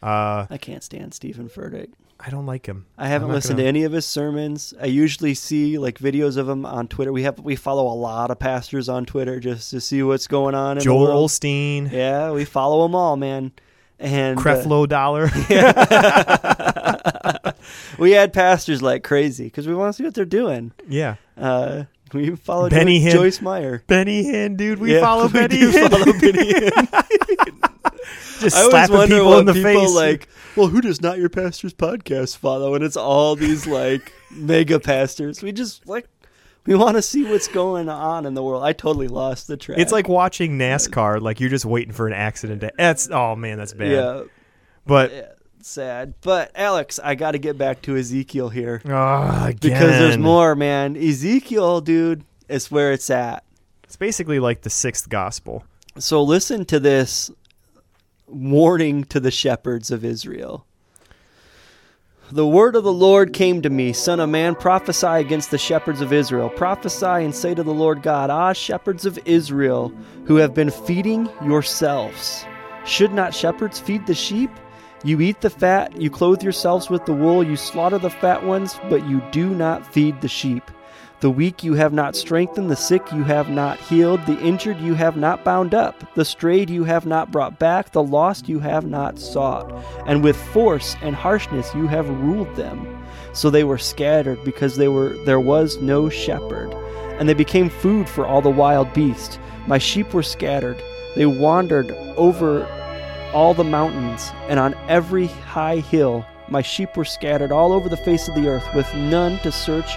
Uh, I can't stand Steven Furtick. I don't like him. I haven't listened gonna- to any of his sermons. I usually see like videos of him on Twitter. We have we follow a lot of pastors on Twitter just to see what's going on Joel world. Osteen, Yeah, we follow them all, man. And uh, Creflo Dollar. we had pastors like crazy because we want to see what they're doing. yeah, Uh, we follow Benny Joyce, Hinn. Joyce Meyer. Benny Hinn, dude. We Yeah, follow we Benny Hinn. follow Benny Hinn. Just I slapping people in the people face. like. Well, who does not your pastor's podcast follow? And it's all these like mega pastors. We just like We want to see what's going on in the world. I totally lost the track. It's like watching NASCAR. Like you're just waiting for an accident. To, that's oh man, that's bad. yeah, But yeah, sad. But Alex, I got to get back to Ezekiel here oh, because there's more, man. Ezekiel, dude, is where it's at. It's basically like the sixth gospel. So listen to this warning to the shepherds of Israel. The word of the Lord came to me, Son of man, prophesy against the shepherds of Israel. Prophesy and say to the Lord God, Ah, shepherds of Israel, who have been feeding yourselves. Should not shepherds feed the sheep? You eat the fat, you clothe yourselves with the wool, you slaughter the fat ones, but you do not feed the sheep. The weak you have not strengthened, the sick you have not healed, the injured you have not bound up, the strayed you have not brought back, the lost you have not sought. And with force and harshness you have ruled them. So they were scattered because they were there was no shepherd, and they became food for all the wild beasts. My sheep were scattered; they wandered over all the mountains, and on every high hill. My sheep were scattered all over the face of the earth, with none to search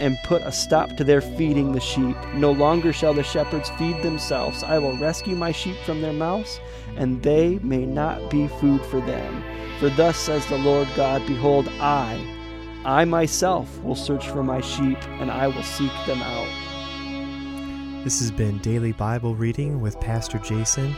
and put a stop to their feeding the sheep. No longer shall the shepherds feed themselves. I will rescue my sheep from their mouths, and they may not be food for them. For thus says the Lord God Behold, I, I myself will search for my sheep, and I will seek them out. This has been Daily Bible Reading with Pastor Jason.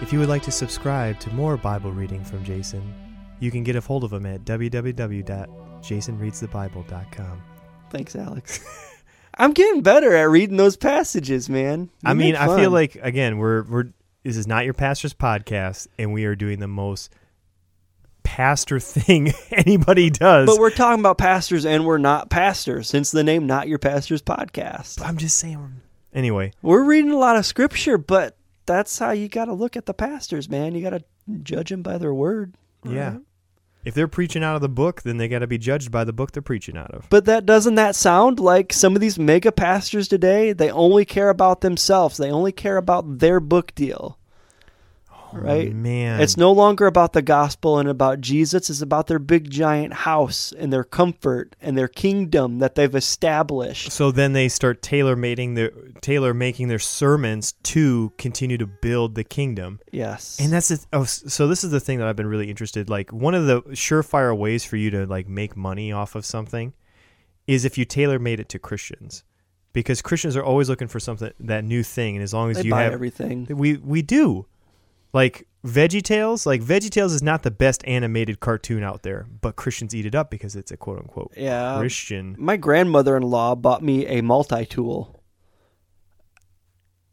If you would like to subscribe to more Bible reading from Jason, you can get a hold of him at www.jasonreadsthebible.com. Thanks, Alex. I'm getting better at reading those passages, man. I mean, I feel like again, we're we're this is not your pastor's podcast, and we are doing the most pastor thing anybody does. But we're talking about pastors and we're not pastors, since the name Not Your Pastor's Podcast. I'm just saying. Anyway, We're reading a lot of scripture, but that's how you got to look at the pastors, man. You got to judge them by their word. yeah. If they're preaching out of the book, then they got to be judged by the book they're preaching out of. But that doesn't that sound like some of these mega pastors today? They only care about themselves. They only care about their book deal. Oh, right? Oh, man, It's no longer about the gospel and about Jesus. It's about their big giant house and their comfort and their kingdom that they've established. So then they start tailor making their tailor making their sermons to continue to build the kingdom. Yes. And that's oh, so this is the thing that I've been really interested. Like one of the surefire ways for you to like make money off of something is if you tailor made it to Christians, because Christians are always looking for something that new thing, and as long as they you have everything. we we do. Like Veggie Tales, like Veggie Tales is not the best animated cartoon out there, but Christians eat it up because it's a quote unquote Yeah. Christian. My grandmother-in-law bought me a multi-tool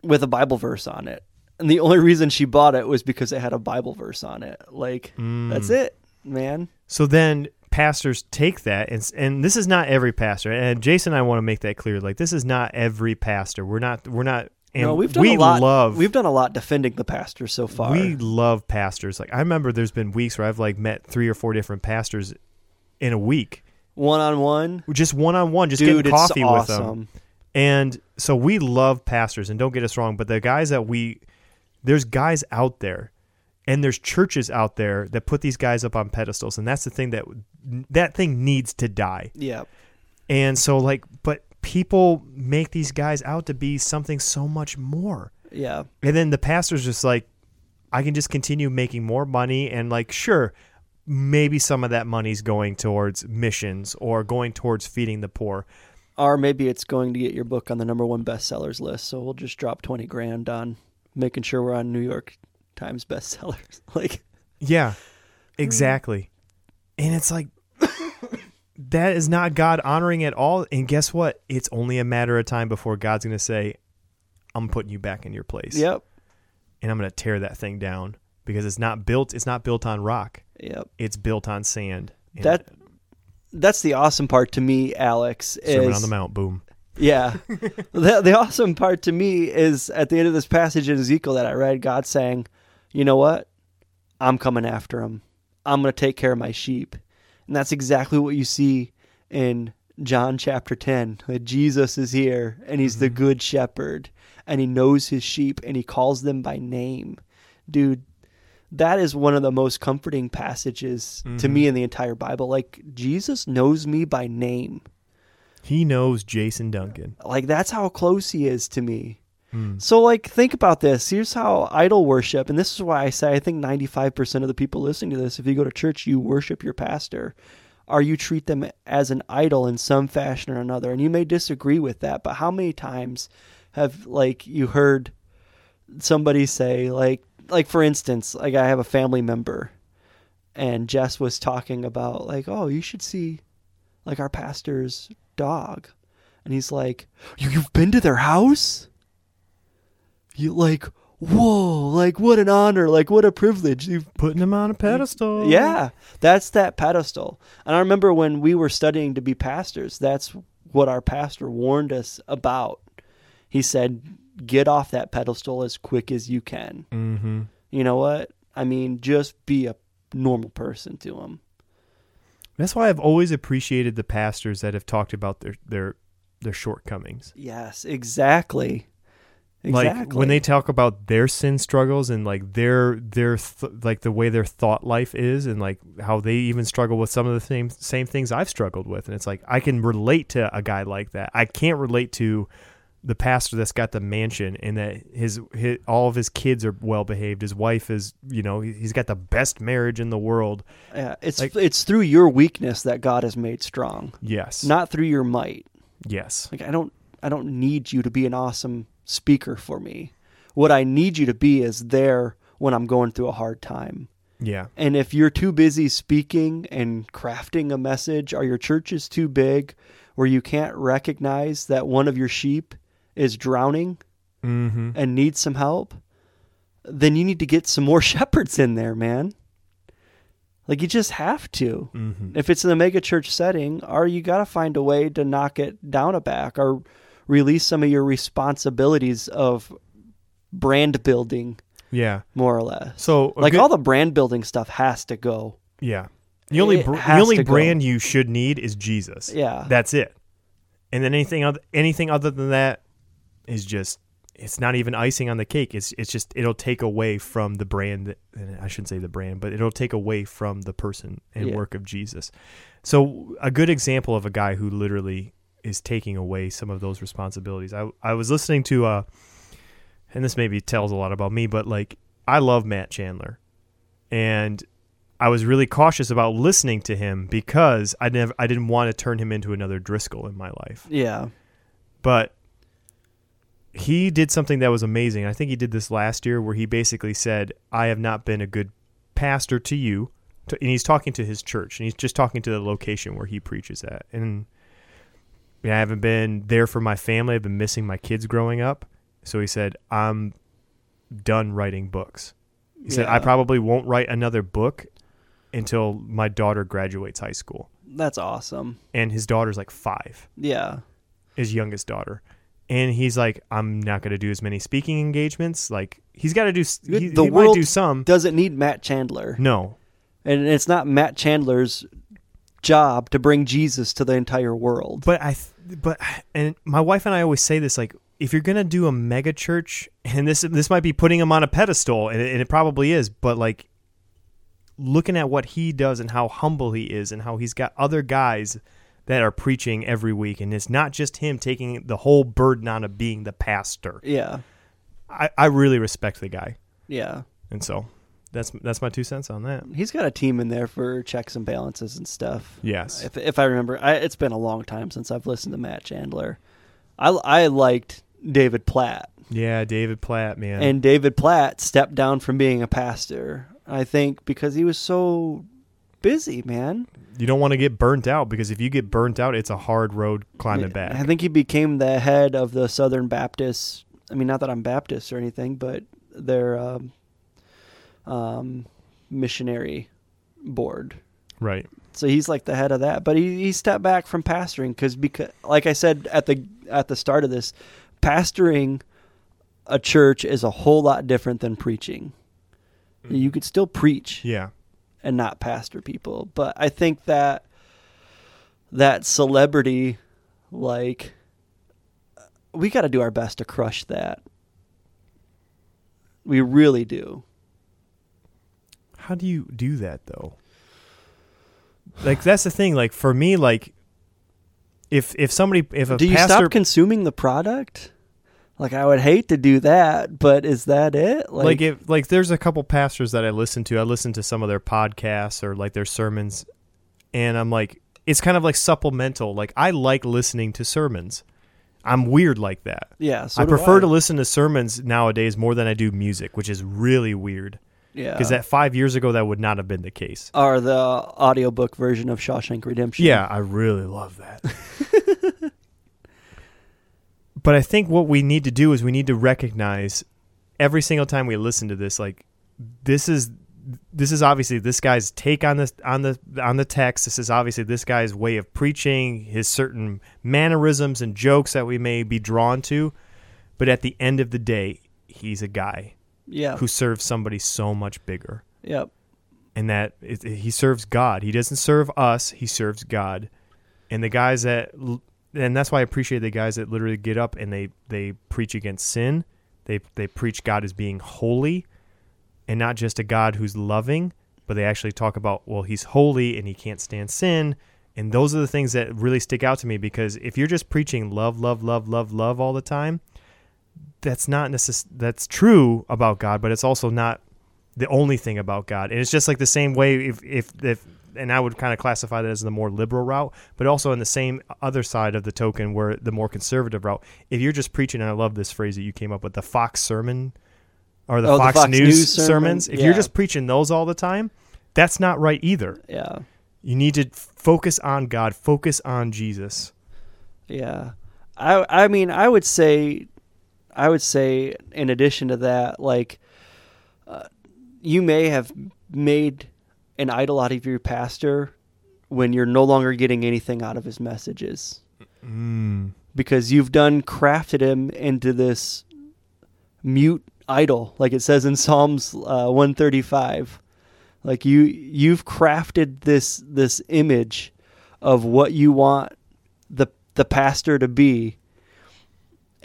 with a Bible verse on it. And the only reason she bought it was because it had a Bible verse on it. Like Mm. that's it, man. So then pastors take that and and this is not every pastor. And Jason and I want to make that clear. Like this is not every pastor. We're not we're not and no, we've done we a lot. love We've done a lot defending the pastors so far. we love pastors. Like I remember there's been weeks where I've like met three or four different pastors in a week. one on one. Just one on one, just Dude, getting it's coffee with them. And so we love pastors, and don't get us wrong, but the guys that we, there's guys out there, and there's churches out there that put these guys up on pedestals, and that's the thing that that thing needs to die. Yeah. And so, like, but people make these guys out to be something so much more, Yeah. and then the pastor's just like, I can just continue making more money, and like, sure. Maybe some of that money's going towards missions or going towards feeding the poor. Or maybe it's going to get your book on the number one bestsellers list. So we'll just drop 20 grand on making sure we're on New York Times bestsellers. like, Yeah, exactly. And it's like that is not God honoring at all. And guess what? It's only a matter of time before God's going to say, "I'm putting you back in your place." yep. And I'm going to tear that thing down because it's not built. It's not built on rock. Yep. It's built on sand. And That that's the awesome part to me, Alex, Sermon is on the Mount. Boom. Yeah. the, the awesome part to me is at the end of this passage in Ezekiel that I read, God saying, you know what? I'm coming after him. I'm going to take care of my sheep. And that's exactly what you see in John chapter 10. That Jesus is here and he's the mm-hmm. good shepherd and he knows his sheep and he calls them by name. Dude, that is one of the most comforting passages to me mm-hmm. in the entire Bible. Like, Jesus knows me by name. He knows Jason Duncan. Like that's how close he is to me. Hmm. So like think about this. Here's how idol worship, and this is why I say I think 95% of the people listening to this, if you go to church, you worship your pastor, or you treat them as an idol in some fashion or another. And you may disagree with that, but how many times have like you heard somebody say like like for instance, like I have a family member and Jess was talking about like, "Oh, you should see like our pastor's dog." And he's like, "You- "You've been to their house?" You like, "Whoa, like what an honor, like what a privilege." You've Putting him on a pedestal. yeah, that's that pedestal. And I remember when we were studying to be pastors, that's what our pastor warned us about. He said, "Get off that pedestal as quick as you can." Mm-hmm. You know what? I mean, just be a normal person to him. That's why I've always appreciated the pastors that have talked about their their their shortcomings. Yes, exactly. Exactly. Like when they talk about their sin struggles and like their their th- like the way their thought life is and like how they even struggle with some of the same same things I've struggled with and it's like I can relate to a guy like that. I can't relate to the pastor that's got the mansion and that his, his all of his kids are well behaved. His wife is, you know, he- he's got the best marriage in the world. yeah, it's like- it's through your weakness that God has made strong, Yes. not through your might. yes. Like I don't I don't need you to be an awesome speaker for me. What I need you to be is there when I'm going through a hard time. Yeah. And if you're too busy speaking and crafting a message, or your church is too big where you can't recognize that one of your sheep is drowning Mhm. and needs some help, then you need to get some more shepherds in there, man. Like you just have to. Mhm. If it's in a mega church setting, or you got to find a way to knock it down a back or release some of your responsibilities of brand building, Yeah. more or less. So like good- all the brand building stuff has to go. Yeah. The only br- the only to go. brand you should need is Jesus. Yeah. That's it. And then anything other anything other than that is just it's not even icing on the cake. It's it's just it'll take away from the brand and I shouldn't say the brand, but it'll take away from the person and Yeah. work of Jesus. So a good example of a guy who literally is taking away some of those responsibilities. I I was listening to uh and this maybe tells a lot about me, but like I love Matt Chandler. And I was really cautious about listening to him because I never I didn't want to turn him into another Driscoll in my life. Yeah. But he did something that was amazing. I think he did this last year where he basically said, "I have not been a good pastor to you." And he's talking to his church and he's just talking to the location where he preaches at. And I haven't been there for my family. I've been missing my kids growing up. So he said, "I'm done writing books." He said, "I probably won't write another book until my daughter graduates high school." That's awesome. And his daughter's like 5 Yeah. his youngest daughter. And he's like, I'm not going to do as many speaking engagements. Like he's got to do. He, The he world might do some. Doesn't need Matt Chandler. No, And it's not Matt Chandler's job to bring Jesus to the entire world. but I. th- But and my wife and I always say this: like, if you're gonna do a mega church, and this this might be putting him on a pedestal, and it, and it probably is, but like, looking at what he does and how humble he is, and how he's got other guys that are preaching every week, and it's not just him taking the whole burden on of being the pastor. Yeah. I, I really respect the guy, Yeah. and so that's that's my two cents on that. He's got a team in there for checks and balances and stuff. Yes. If if I remember, I, it's been a long time since I've listened to Matt Chandler. I I liked David Platt, Yeah, David Platt, man. and David Platt stepped down from being a pastor. I think because he was so busy, man. you don't want to get burnt out because if you get burnt out, it's a hard road climbing Yeah, back. I think he became the head of the Southern Baptist. I mean, not that I'm Baptist or anything, but their um, um, missionary board. right. So he's like the head of that, but he, he stepped back from pastoring because because like I said at the at the start of this, pastoring a church is a whole lot different than preaching. You could still preach Yeah. and not pastor people, but I think that that celebrity like we got to do our best to crush that. We really do. How do you do that though? Like that's the thing. Like for me, like if if somebody if a do you pastor stop consuming the product? Like I would hate to do that, but is that it? like, if like there's a couple pastors that I listen to. I listen to some of their podcasts or like their sermons, and I'm like, it's kind of like supplemental. Like I like listening to sermons. I'm weird like that. yeah, so I prefer to listen to sermons nowadays more than I do music, which is really weird. Yeah, Because that five years ago, that would not have been the case. or the audiobook version of Shawshank Redemption. Yeah, I really love that. but I think what we need to do is we need to recognize every single time we listen to this, like this is this is obviously this guy's take on this on the on the text. This is obviously this guy's way of preaching, his certain mannerisms and jokes that we may be drawn to. But at the end of the day, he's a guy yeah, who serves somebody so much bigger yep, and that it, he serves God. He doesn't serve us; he serves God. And the guys that, and that's why I appreciate the guys that literally get up and they they preach against sin. They they preach God as being holy, and not just a God who's loving, but they actually talk about well, he's holy and he can't stand sin. And those are the things that really stick out to me because if you're just preaching love, love, love, love, love all the time, that's not necess- that's true about God, but it's also not the only thing about God. And it's just like the same way if if if and I would kind of classify that as the more liberal route, but also in the same other side of the token where the more conservative route. If you're just preaching, and I love this phrase that you came up with, the Fox sermon or the, Oh, the Fox, Fox News, News sermon? sermons, if Yeah. you're just preaching those all the time, that's not right either. yeah, You need to focus on God, focus on Jesus. yeah. I I mean, I would say, I would say, in addition to that, like, uh, you may have made an idol out of your pastor when you're no longer getting anything out of his messages. Mm. because you've done crafted him into this mute idol like it says in psalms uh, 135 like you you've crafted this this image of what you want the the pastor to be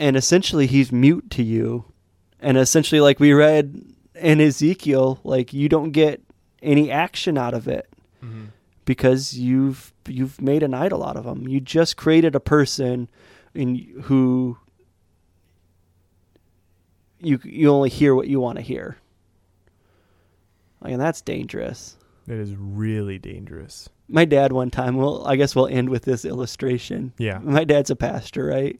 and essentially he's mute to you and essentially like we read in ezekiel like you don't get any action out of it mm-hmm. because you've you've made an idol out of them. You just created a person in who you you only hear what you want to hear. Like, and that's dangerous. That is really dangerous. My dad one time, well, I guess we'll end with this illustration. Yeah. My dad's a pastor, right?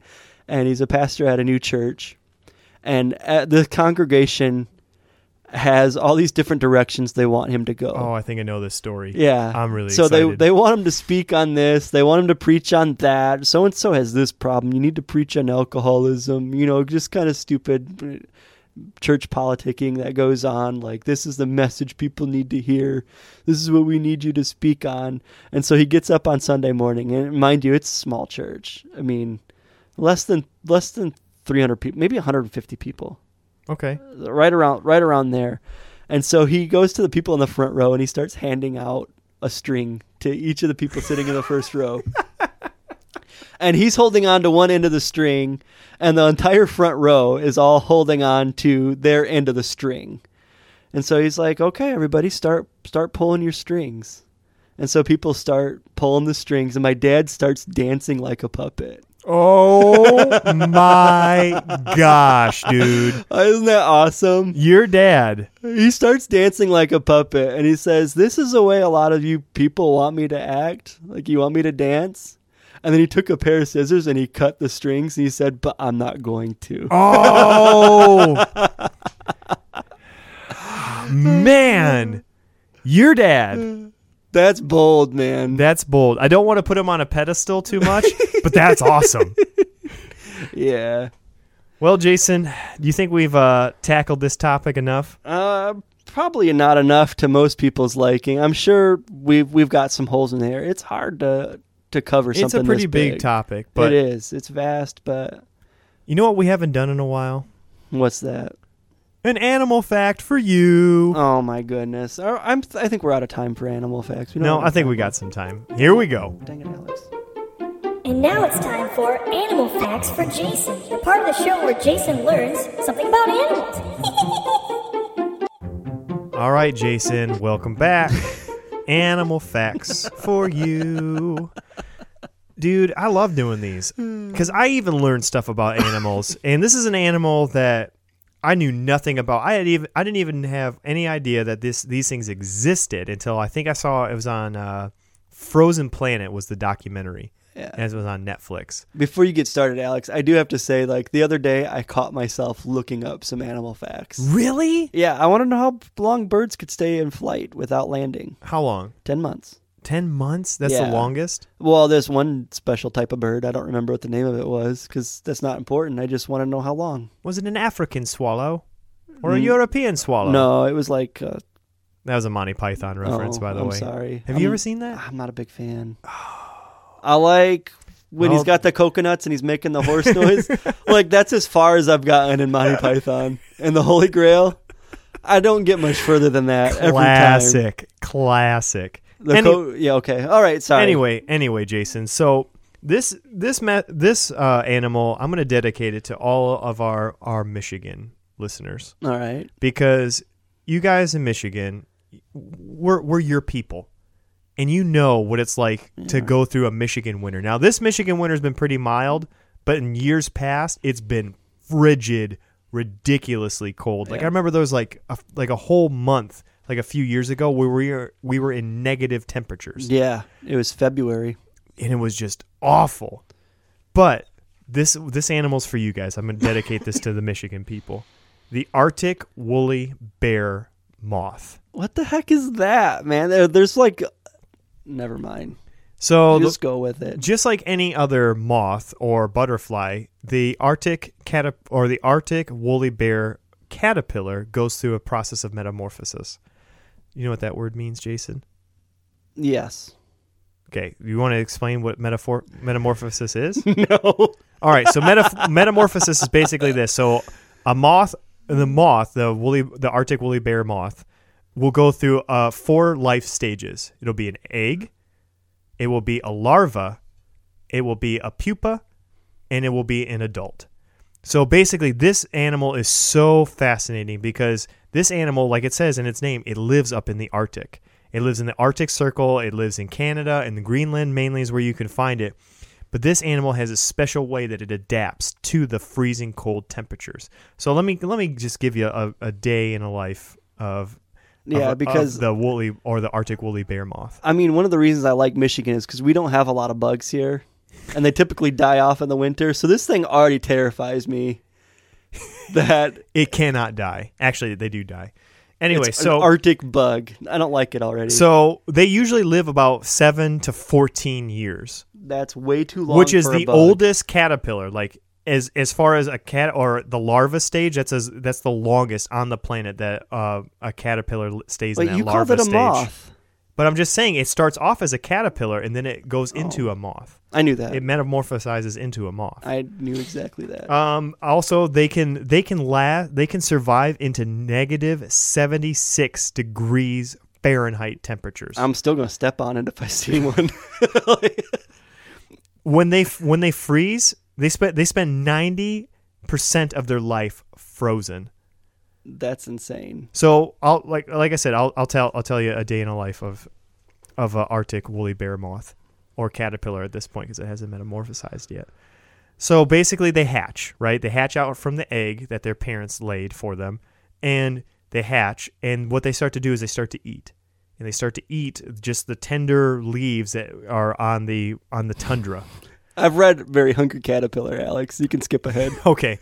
And he's a pastor at a new church. And at the congregation has all these different directions they want him to go. Oh, I think I know this story. Yeah, I'm really so excited. they they want him to speak on this. They want him to preach on that. So and so has this problem. You need to preach on alcoholism. You know, just kind of stupid uh, church politicking that goes on. Like this is the message people need to hear. This is what we need you to speak on. And so he gets up on Sunday morning, and mind you, it's a small church. I mean, less than less than 300 people, maybe 150 people Okay. Uh, right around right around there. And so he goes to the people in the front row and he starts handing out a string to each of the people sitting in the first row. and he's holding on to one end of the string and the entire front row is all holding on to their end of the string. And so he's like, "Okay, everybody start start pulling your strings." And so people start pulling the strings and my dad starts dancing like a puppet. Oh my gosh, dude. Isn't that awesome? Your dad. He starts dancing like a puppet and he says, This is the way a lot of you people want me to act. Like, you want me to dance? And then he took a pair of scissors and he cut the strings and he said, But I'm not going to. Oh. Man. Your dad. That's bold, man. That's bold. I don't want to put him on a pedestal too much, but that's awesome. yeah. Well, Jason, do you think we've uh, tackled this topic enough? Uh, probably not enough to most people's liking. I'm sure we've we've got some holes in there. It's hard to to cover something. It's a pretty this big, big topic, but it is. It's vast, but you know what we haven't done in a while? what's that? An animal fact for you. Oh my goodness! Uh, I'm. I think we're out of time for animal facts. No, I think we got some time. Here we go. Dang it, Alex. And now it's time for Animal Facts for Jason, the part of the show where Jason learns something about animals. All right, Jason, welcome back. Animal facts for you. Dude, I love doing these because I even learned stuff about animals. and this is an animal that I knew nothing about. I had even I didn't even have any idea that this these things existed until I think I saw it was on uh, Frozen Planet was the documentary. Yeah. And it was on Netflix. Before you get started, Alex, I do have to say, like the other day, I caught myself looking up some animal facts. Really? Yeah, I want to know how long birds could stay in flight without landing. How long? Ten months. 10 months? That's Yeah. the longest? Well, there's one special type of bird. I don't remember what the name of it was because that's not important. I just want to know how long. Was it an African swallow or a European swallow? Mm. No, it was like. Uh, That was a Monty Python reference, oh, by the I'm way. sorry. Have I'm- you ever seen that? I'm not a big fan. I like when he's Well- got the coconuts and he's making the horse noise. like that's as far as I've gotten in Monty Python and the Holy Grail. I don't get much further than that every time. Classic, classic. The Any- co- yeah, okay. All right, sorry. anyway, anyway, Jason. So this this ma- this uh, animal, I'm going to dedicate it to all of our our Michigan listeners All right. because you guys in Michigan, we're we're your people. And you know what it's like to go through a Michigan winter. Now, this Michigan winter has been pretty mild, but in years past, it's been frigid, ridiculously cold. Like I remember there was like a, like a whole month, like a few years ago, where we were we were in negative temperatures Yeah, it was February. and it was just awful. But this this animal's for you guys. I'm going to dedicate this to the Michigan people. The Arctic woolly bear moth. What the heck is that, man? There's like, never mind. So the- Just go with it. just like any other moth or butterfly, the Arctic catap- or the Arctic woolly bear caterpillar goes through a process of metamorphosis. You know what that word means, Jason? Yes. Okay, you want to explain what metaphor metamorphosis is? no. All right, so meta- metamorphosis is basically this. So a moth, the moth, the woolly, the Arctic woolly bear moth, will go through uh, four life stages. It'll be an egg, it will be a larva, it will be a pupa, and it will be an adult. So basically, this animal is so fascinating because this animal, like it says in its name, it lives up in the Arctic. It lives in the Arctic Circle. It lives in Canada and Greenland, mainly is where you can find it. But this animal has a special way that it adapts to the freezing cold temperatures. So let me let me just give you a, a day in a life of Yeah, of- of because the woolly or the Arctic woolly bear moth. I mean, one of the reasons I like Michigan is because we don't have a lot of bugs here, and they typically die off in the winter. So this thing already terrifies me. That It cannot die. Actually, they do die. Anyway, it's so an Arctic bug. I don't like it already. so they usually live about seven to fourteen years, that's way too long. which is the oldest caterpillar. Like as as far as a cat or the larva stage, that's as that's the longest on the planet that uh, a caterpillar stays But in that you larva called it a stage. moth. But I'm just saying, it starts off as a caterpillar and then it goes into a moth. I knew that. It metamorphosizes into a moth. I knew exactly that. Um, also, they can they can la- they can survive into negative 76 degrees Fahrenheit temperatures. I'm still gonna step on it if I see one. when they when they freeze, they spend they spend 90 percent of their life frozen. That's insane. So I'll like like I said, I'll I'll tell I'll tell you a day in a life of of a Arctic woolly bear moth or caterpillar at this point because it hasn't metamorphosized yet. So basically, they hatch right. They hatch out from the egg that their parents laid for them, and they hatch. And what they start to do is they start to eat, and they start to eat just the tender leaves that are on the on the tundra. I've read Very Hungry Caterpillar, Alex. You can skip ahead. Okay,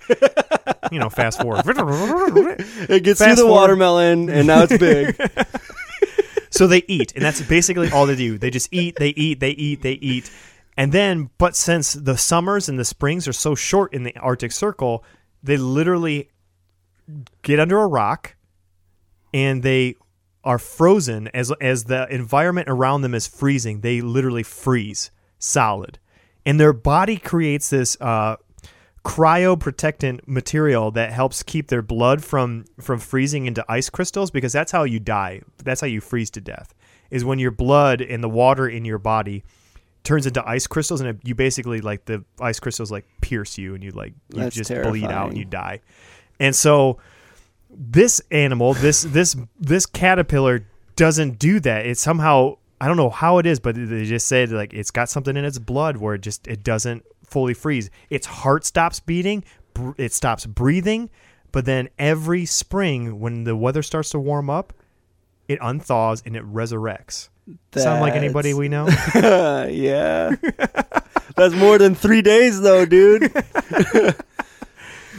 you know, fast forward. It gets Fast through the forward. watermelon, and now it's big. So they eat, and that's basically all they do. They just eat, they eat, they eat, they eat. And then, but since the summers and the springs are so short in the Arctic Circle, they literally get under a rock and they are frozen as as the environment around them is freezing. They literally freeze solid, and their body creates this uh, cryoprotectant material that helps keep their blood from from freezing into ice crystals because that's how you die. That's how you freeze to death. Is when your blood and the water in your body turns into ice crystals and it, you basically like the ice crystals like pierce you and you like you That's just bleed out and you die. And so this animal, this this this caterpillar doesn't do that. It somehow I don't know how it is, but they just said like it's got something in its blood where it just it doesn't fully freeze. Its heart stops beating, br- it stops breathing, but then every spring when the weather starts to warm up, it unthaws and it resurrects. Sound like anybody we know? yeah. That's more than three days, though, dude.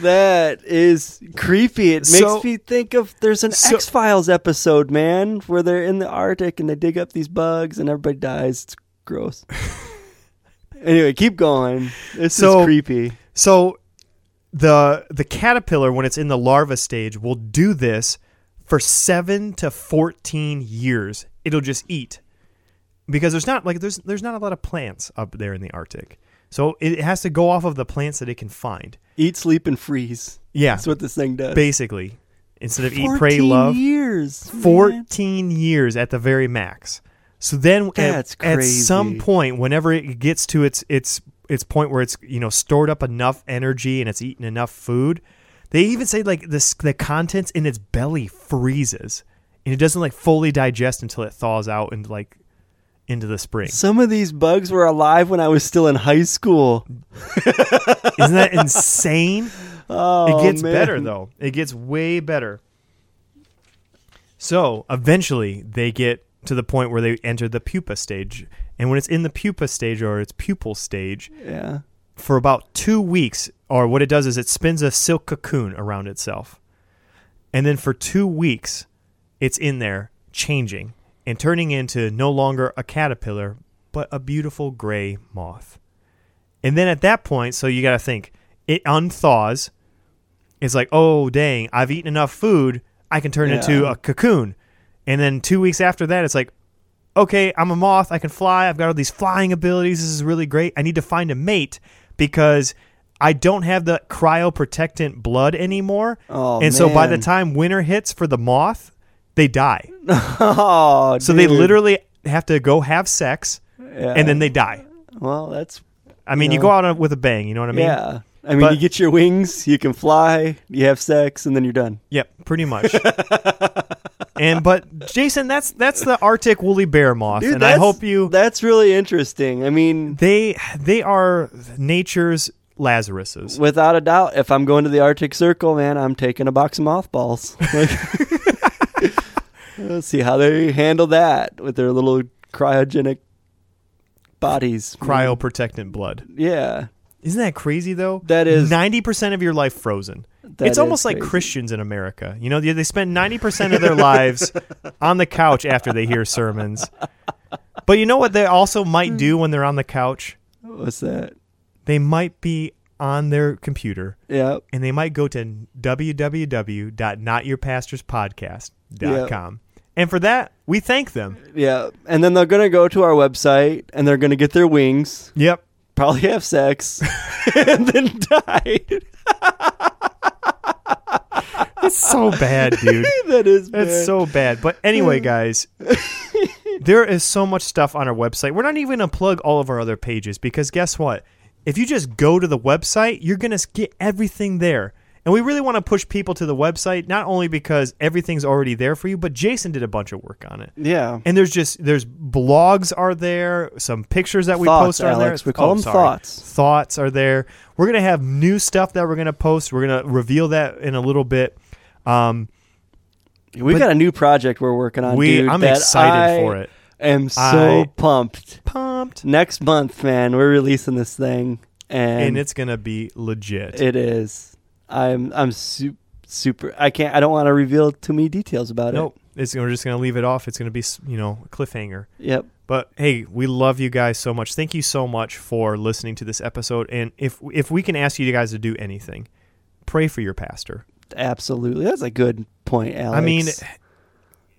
that is creepy. It makes So- me think of there's an So- X Files episode, man, where they're in the Arctic and they dig up these bugs and everybody dies. It's gross. anyway, keep going. This So- is creepy. So the the caterpillar when it's in the larva stage will do this for 7 to 14 years. It'll just eat. Because there's not like there's there's not a lot of plants up there in the Arctic. So it has to go off of the plants that it can find. Eat, sleep, and freeze. Yeah. That's what this thing does. basically instead of eat 14 pray love years. man. 14 years at the very max. So then at- at, some point whenever it gets to its its its point where it's you know stored up enough energy and it's eaten enough food, they even say like this the contents in its belly freezes and it doesn't like fully digest until it thaws out and like into the spring. Some of these bugs were alive when I was still in high school. Isn't that insane? Oh, it gets man. better though. It gets way better. So eventually they get to the point where they enter the pupa stage. And when it's in the pupa stage or its pupil stage, Yeah. for about two weeks, or what it does is it spins a silk cocoon around itself. And then for two weeks, it's in there changing and turning into no longer a caterpillar, but a beautiful gray moth. And then at that point, so you got to think, it unthaws. It's like, oh, dang, I've eaten enough food. I can turn into a cocoon. And then two weeks after that, it's like, okay, I'm a moth. I can fly. I've got all these flying abilities. This is really great. I need to find a mate because I don't have the cryoprotectant blood anymore. Oh, and so by the time winter hits for the moth, they die. Oh, So they literally have to go have sex Yeah. and then they die. Well, that's I mean, You you, go out with a bang. You know what I mean? yeah. I mean, But- you get your wings, you can fly, you have sex, and then you're done. Yep, pretty much. and but Jason, that's that's the Arctic woolly bear moth, Dude, and I hope you That's really interesting. I mean, they they are nature's Lazaruses. without a doubt, if I'm going to the Arctic Circle, man, I'm taking a box of mothballs. Like, let's see how they handle that with their little cryogenic bodies. Cryoprotectant blood. Yeah. Isn't that crazy though? That is- ninety percent of your life frozen. That it's almost like crazy. Christians in America. You know, they, they spend ninety percent of their lives on the couch after they hear sermons. But you know what they also might do when they're on the couch? What's that? They might be on their computer Yeah. and they might go to www.notyourpastorspodcast.com. And for that, we thank them. Yeah. And then they're going to go to our website and they're going to get their wings, Yep. probably have sex, and then die. It's so bad, dude. that is It's so bad. But anyway, guys, there is so much stuff on our website. We're not even going to plug all of our other pages because guess what? If you just go to the website, you're going to get everything there. And we really want to push people to the website, not only because everything's already there for you, but Jason did a bunch of work on it. Yeah. And there's just there's blogs are there, some pictures that we Thoughts, post are Alex. there. We call Oh, them sorry. thoughts. Thoughts are there. We're gonna have new stuff that we're gonna post. We're gonna reveal that in a little bit. Um, We got a new project we're working on. we dude, I'm excited I for it. Am so I- pumped. Pumped, Next month, man, we're releasing this thing, and, and it's gonna be legit. it is. I'm I'm su- super. I can't. I don't want to reveal too many details about it. nope, it's, we're just gonna leave it off. It's gonna be s- you know a cliffhanger. Yep. But hey, we love you guys so much. Thank you so much for listening to this episode. And if if we can ask you guys to do anything, pray for your pastor. Absolutely. That's a good point, Alex. I mean,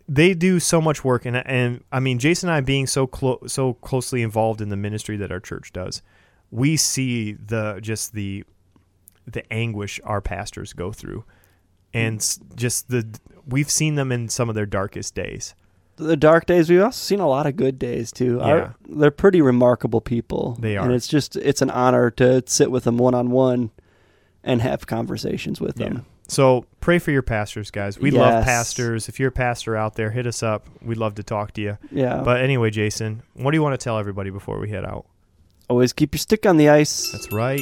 they do so much work, and and I mean, Jason and I being so close, so closely involved in the ministry that our church does, we see the just the the anguish our pastors go through, hmm. and just the we've seen them in some of their darkest days. the dark days. We've also seen a lot of good days too. Our- Yeah. they're pretty remarkable people. They are. and it's just it's an honor to sit with them one on one and have conversations with Yeah. them. So pray for your pastors, guys. We love pastors. If you're a pastor out there, hit us up. We'd love to talk to you. Yeah, But anyway, Jason, what do you want to tell everybody before we head out? always keep your stick on the ice. That's right.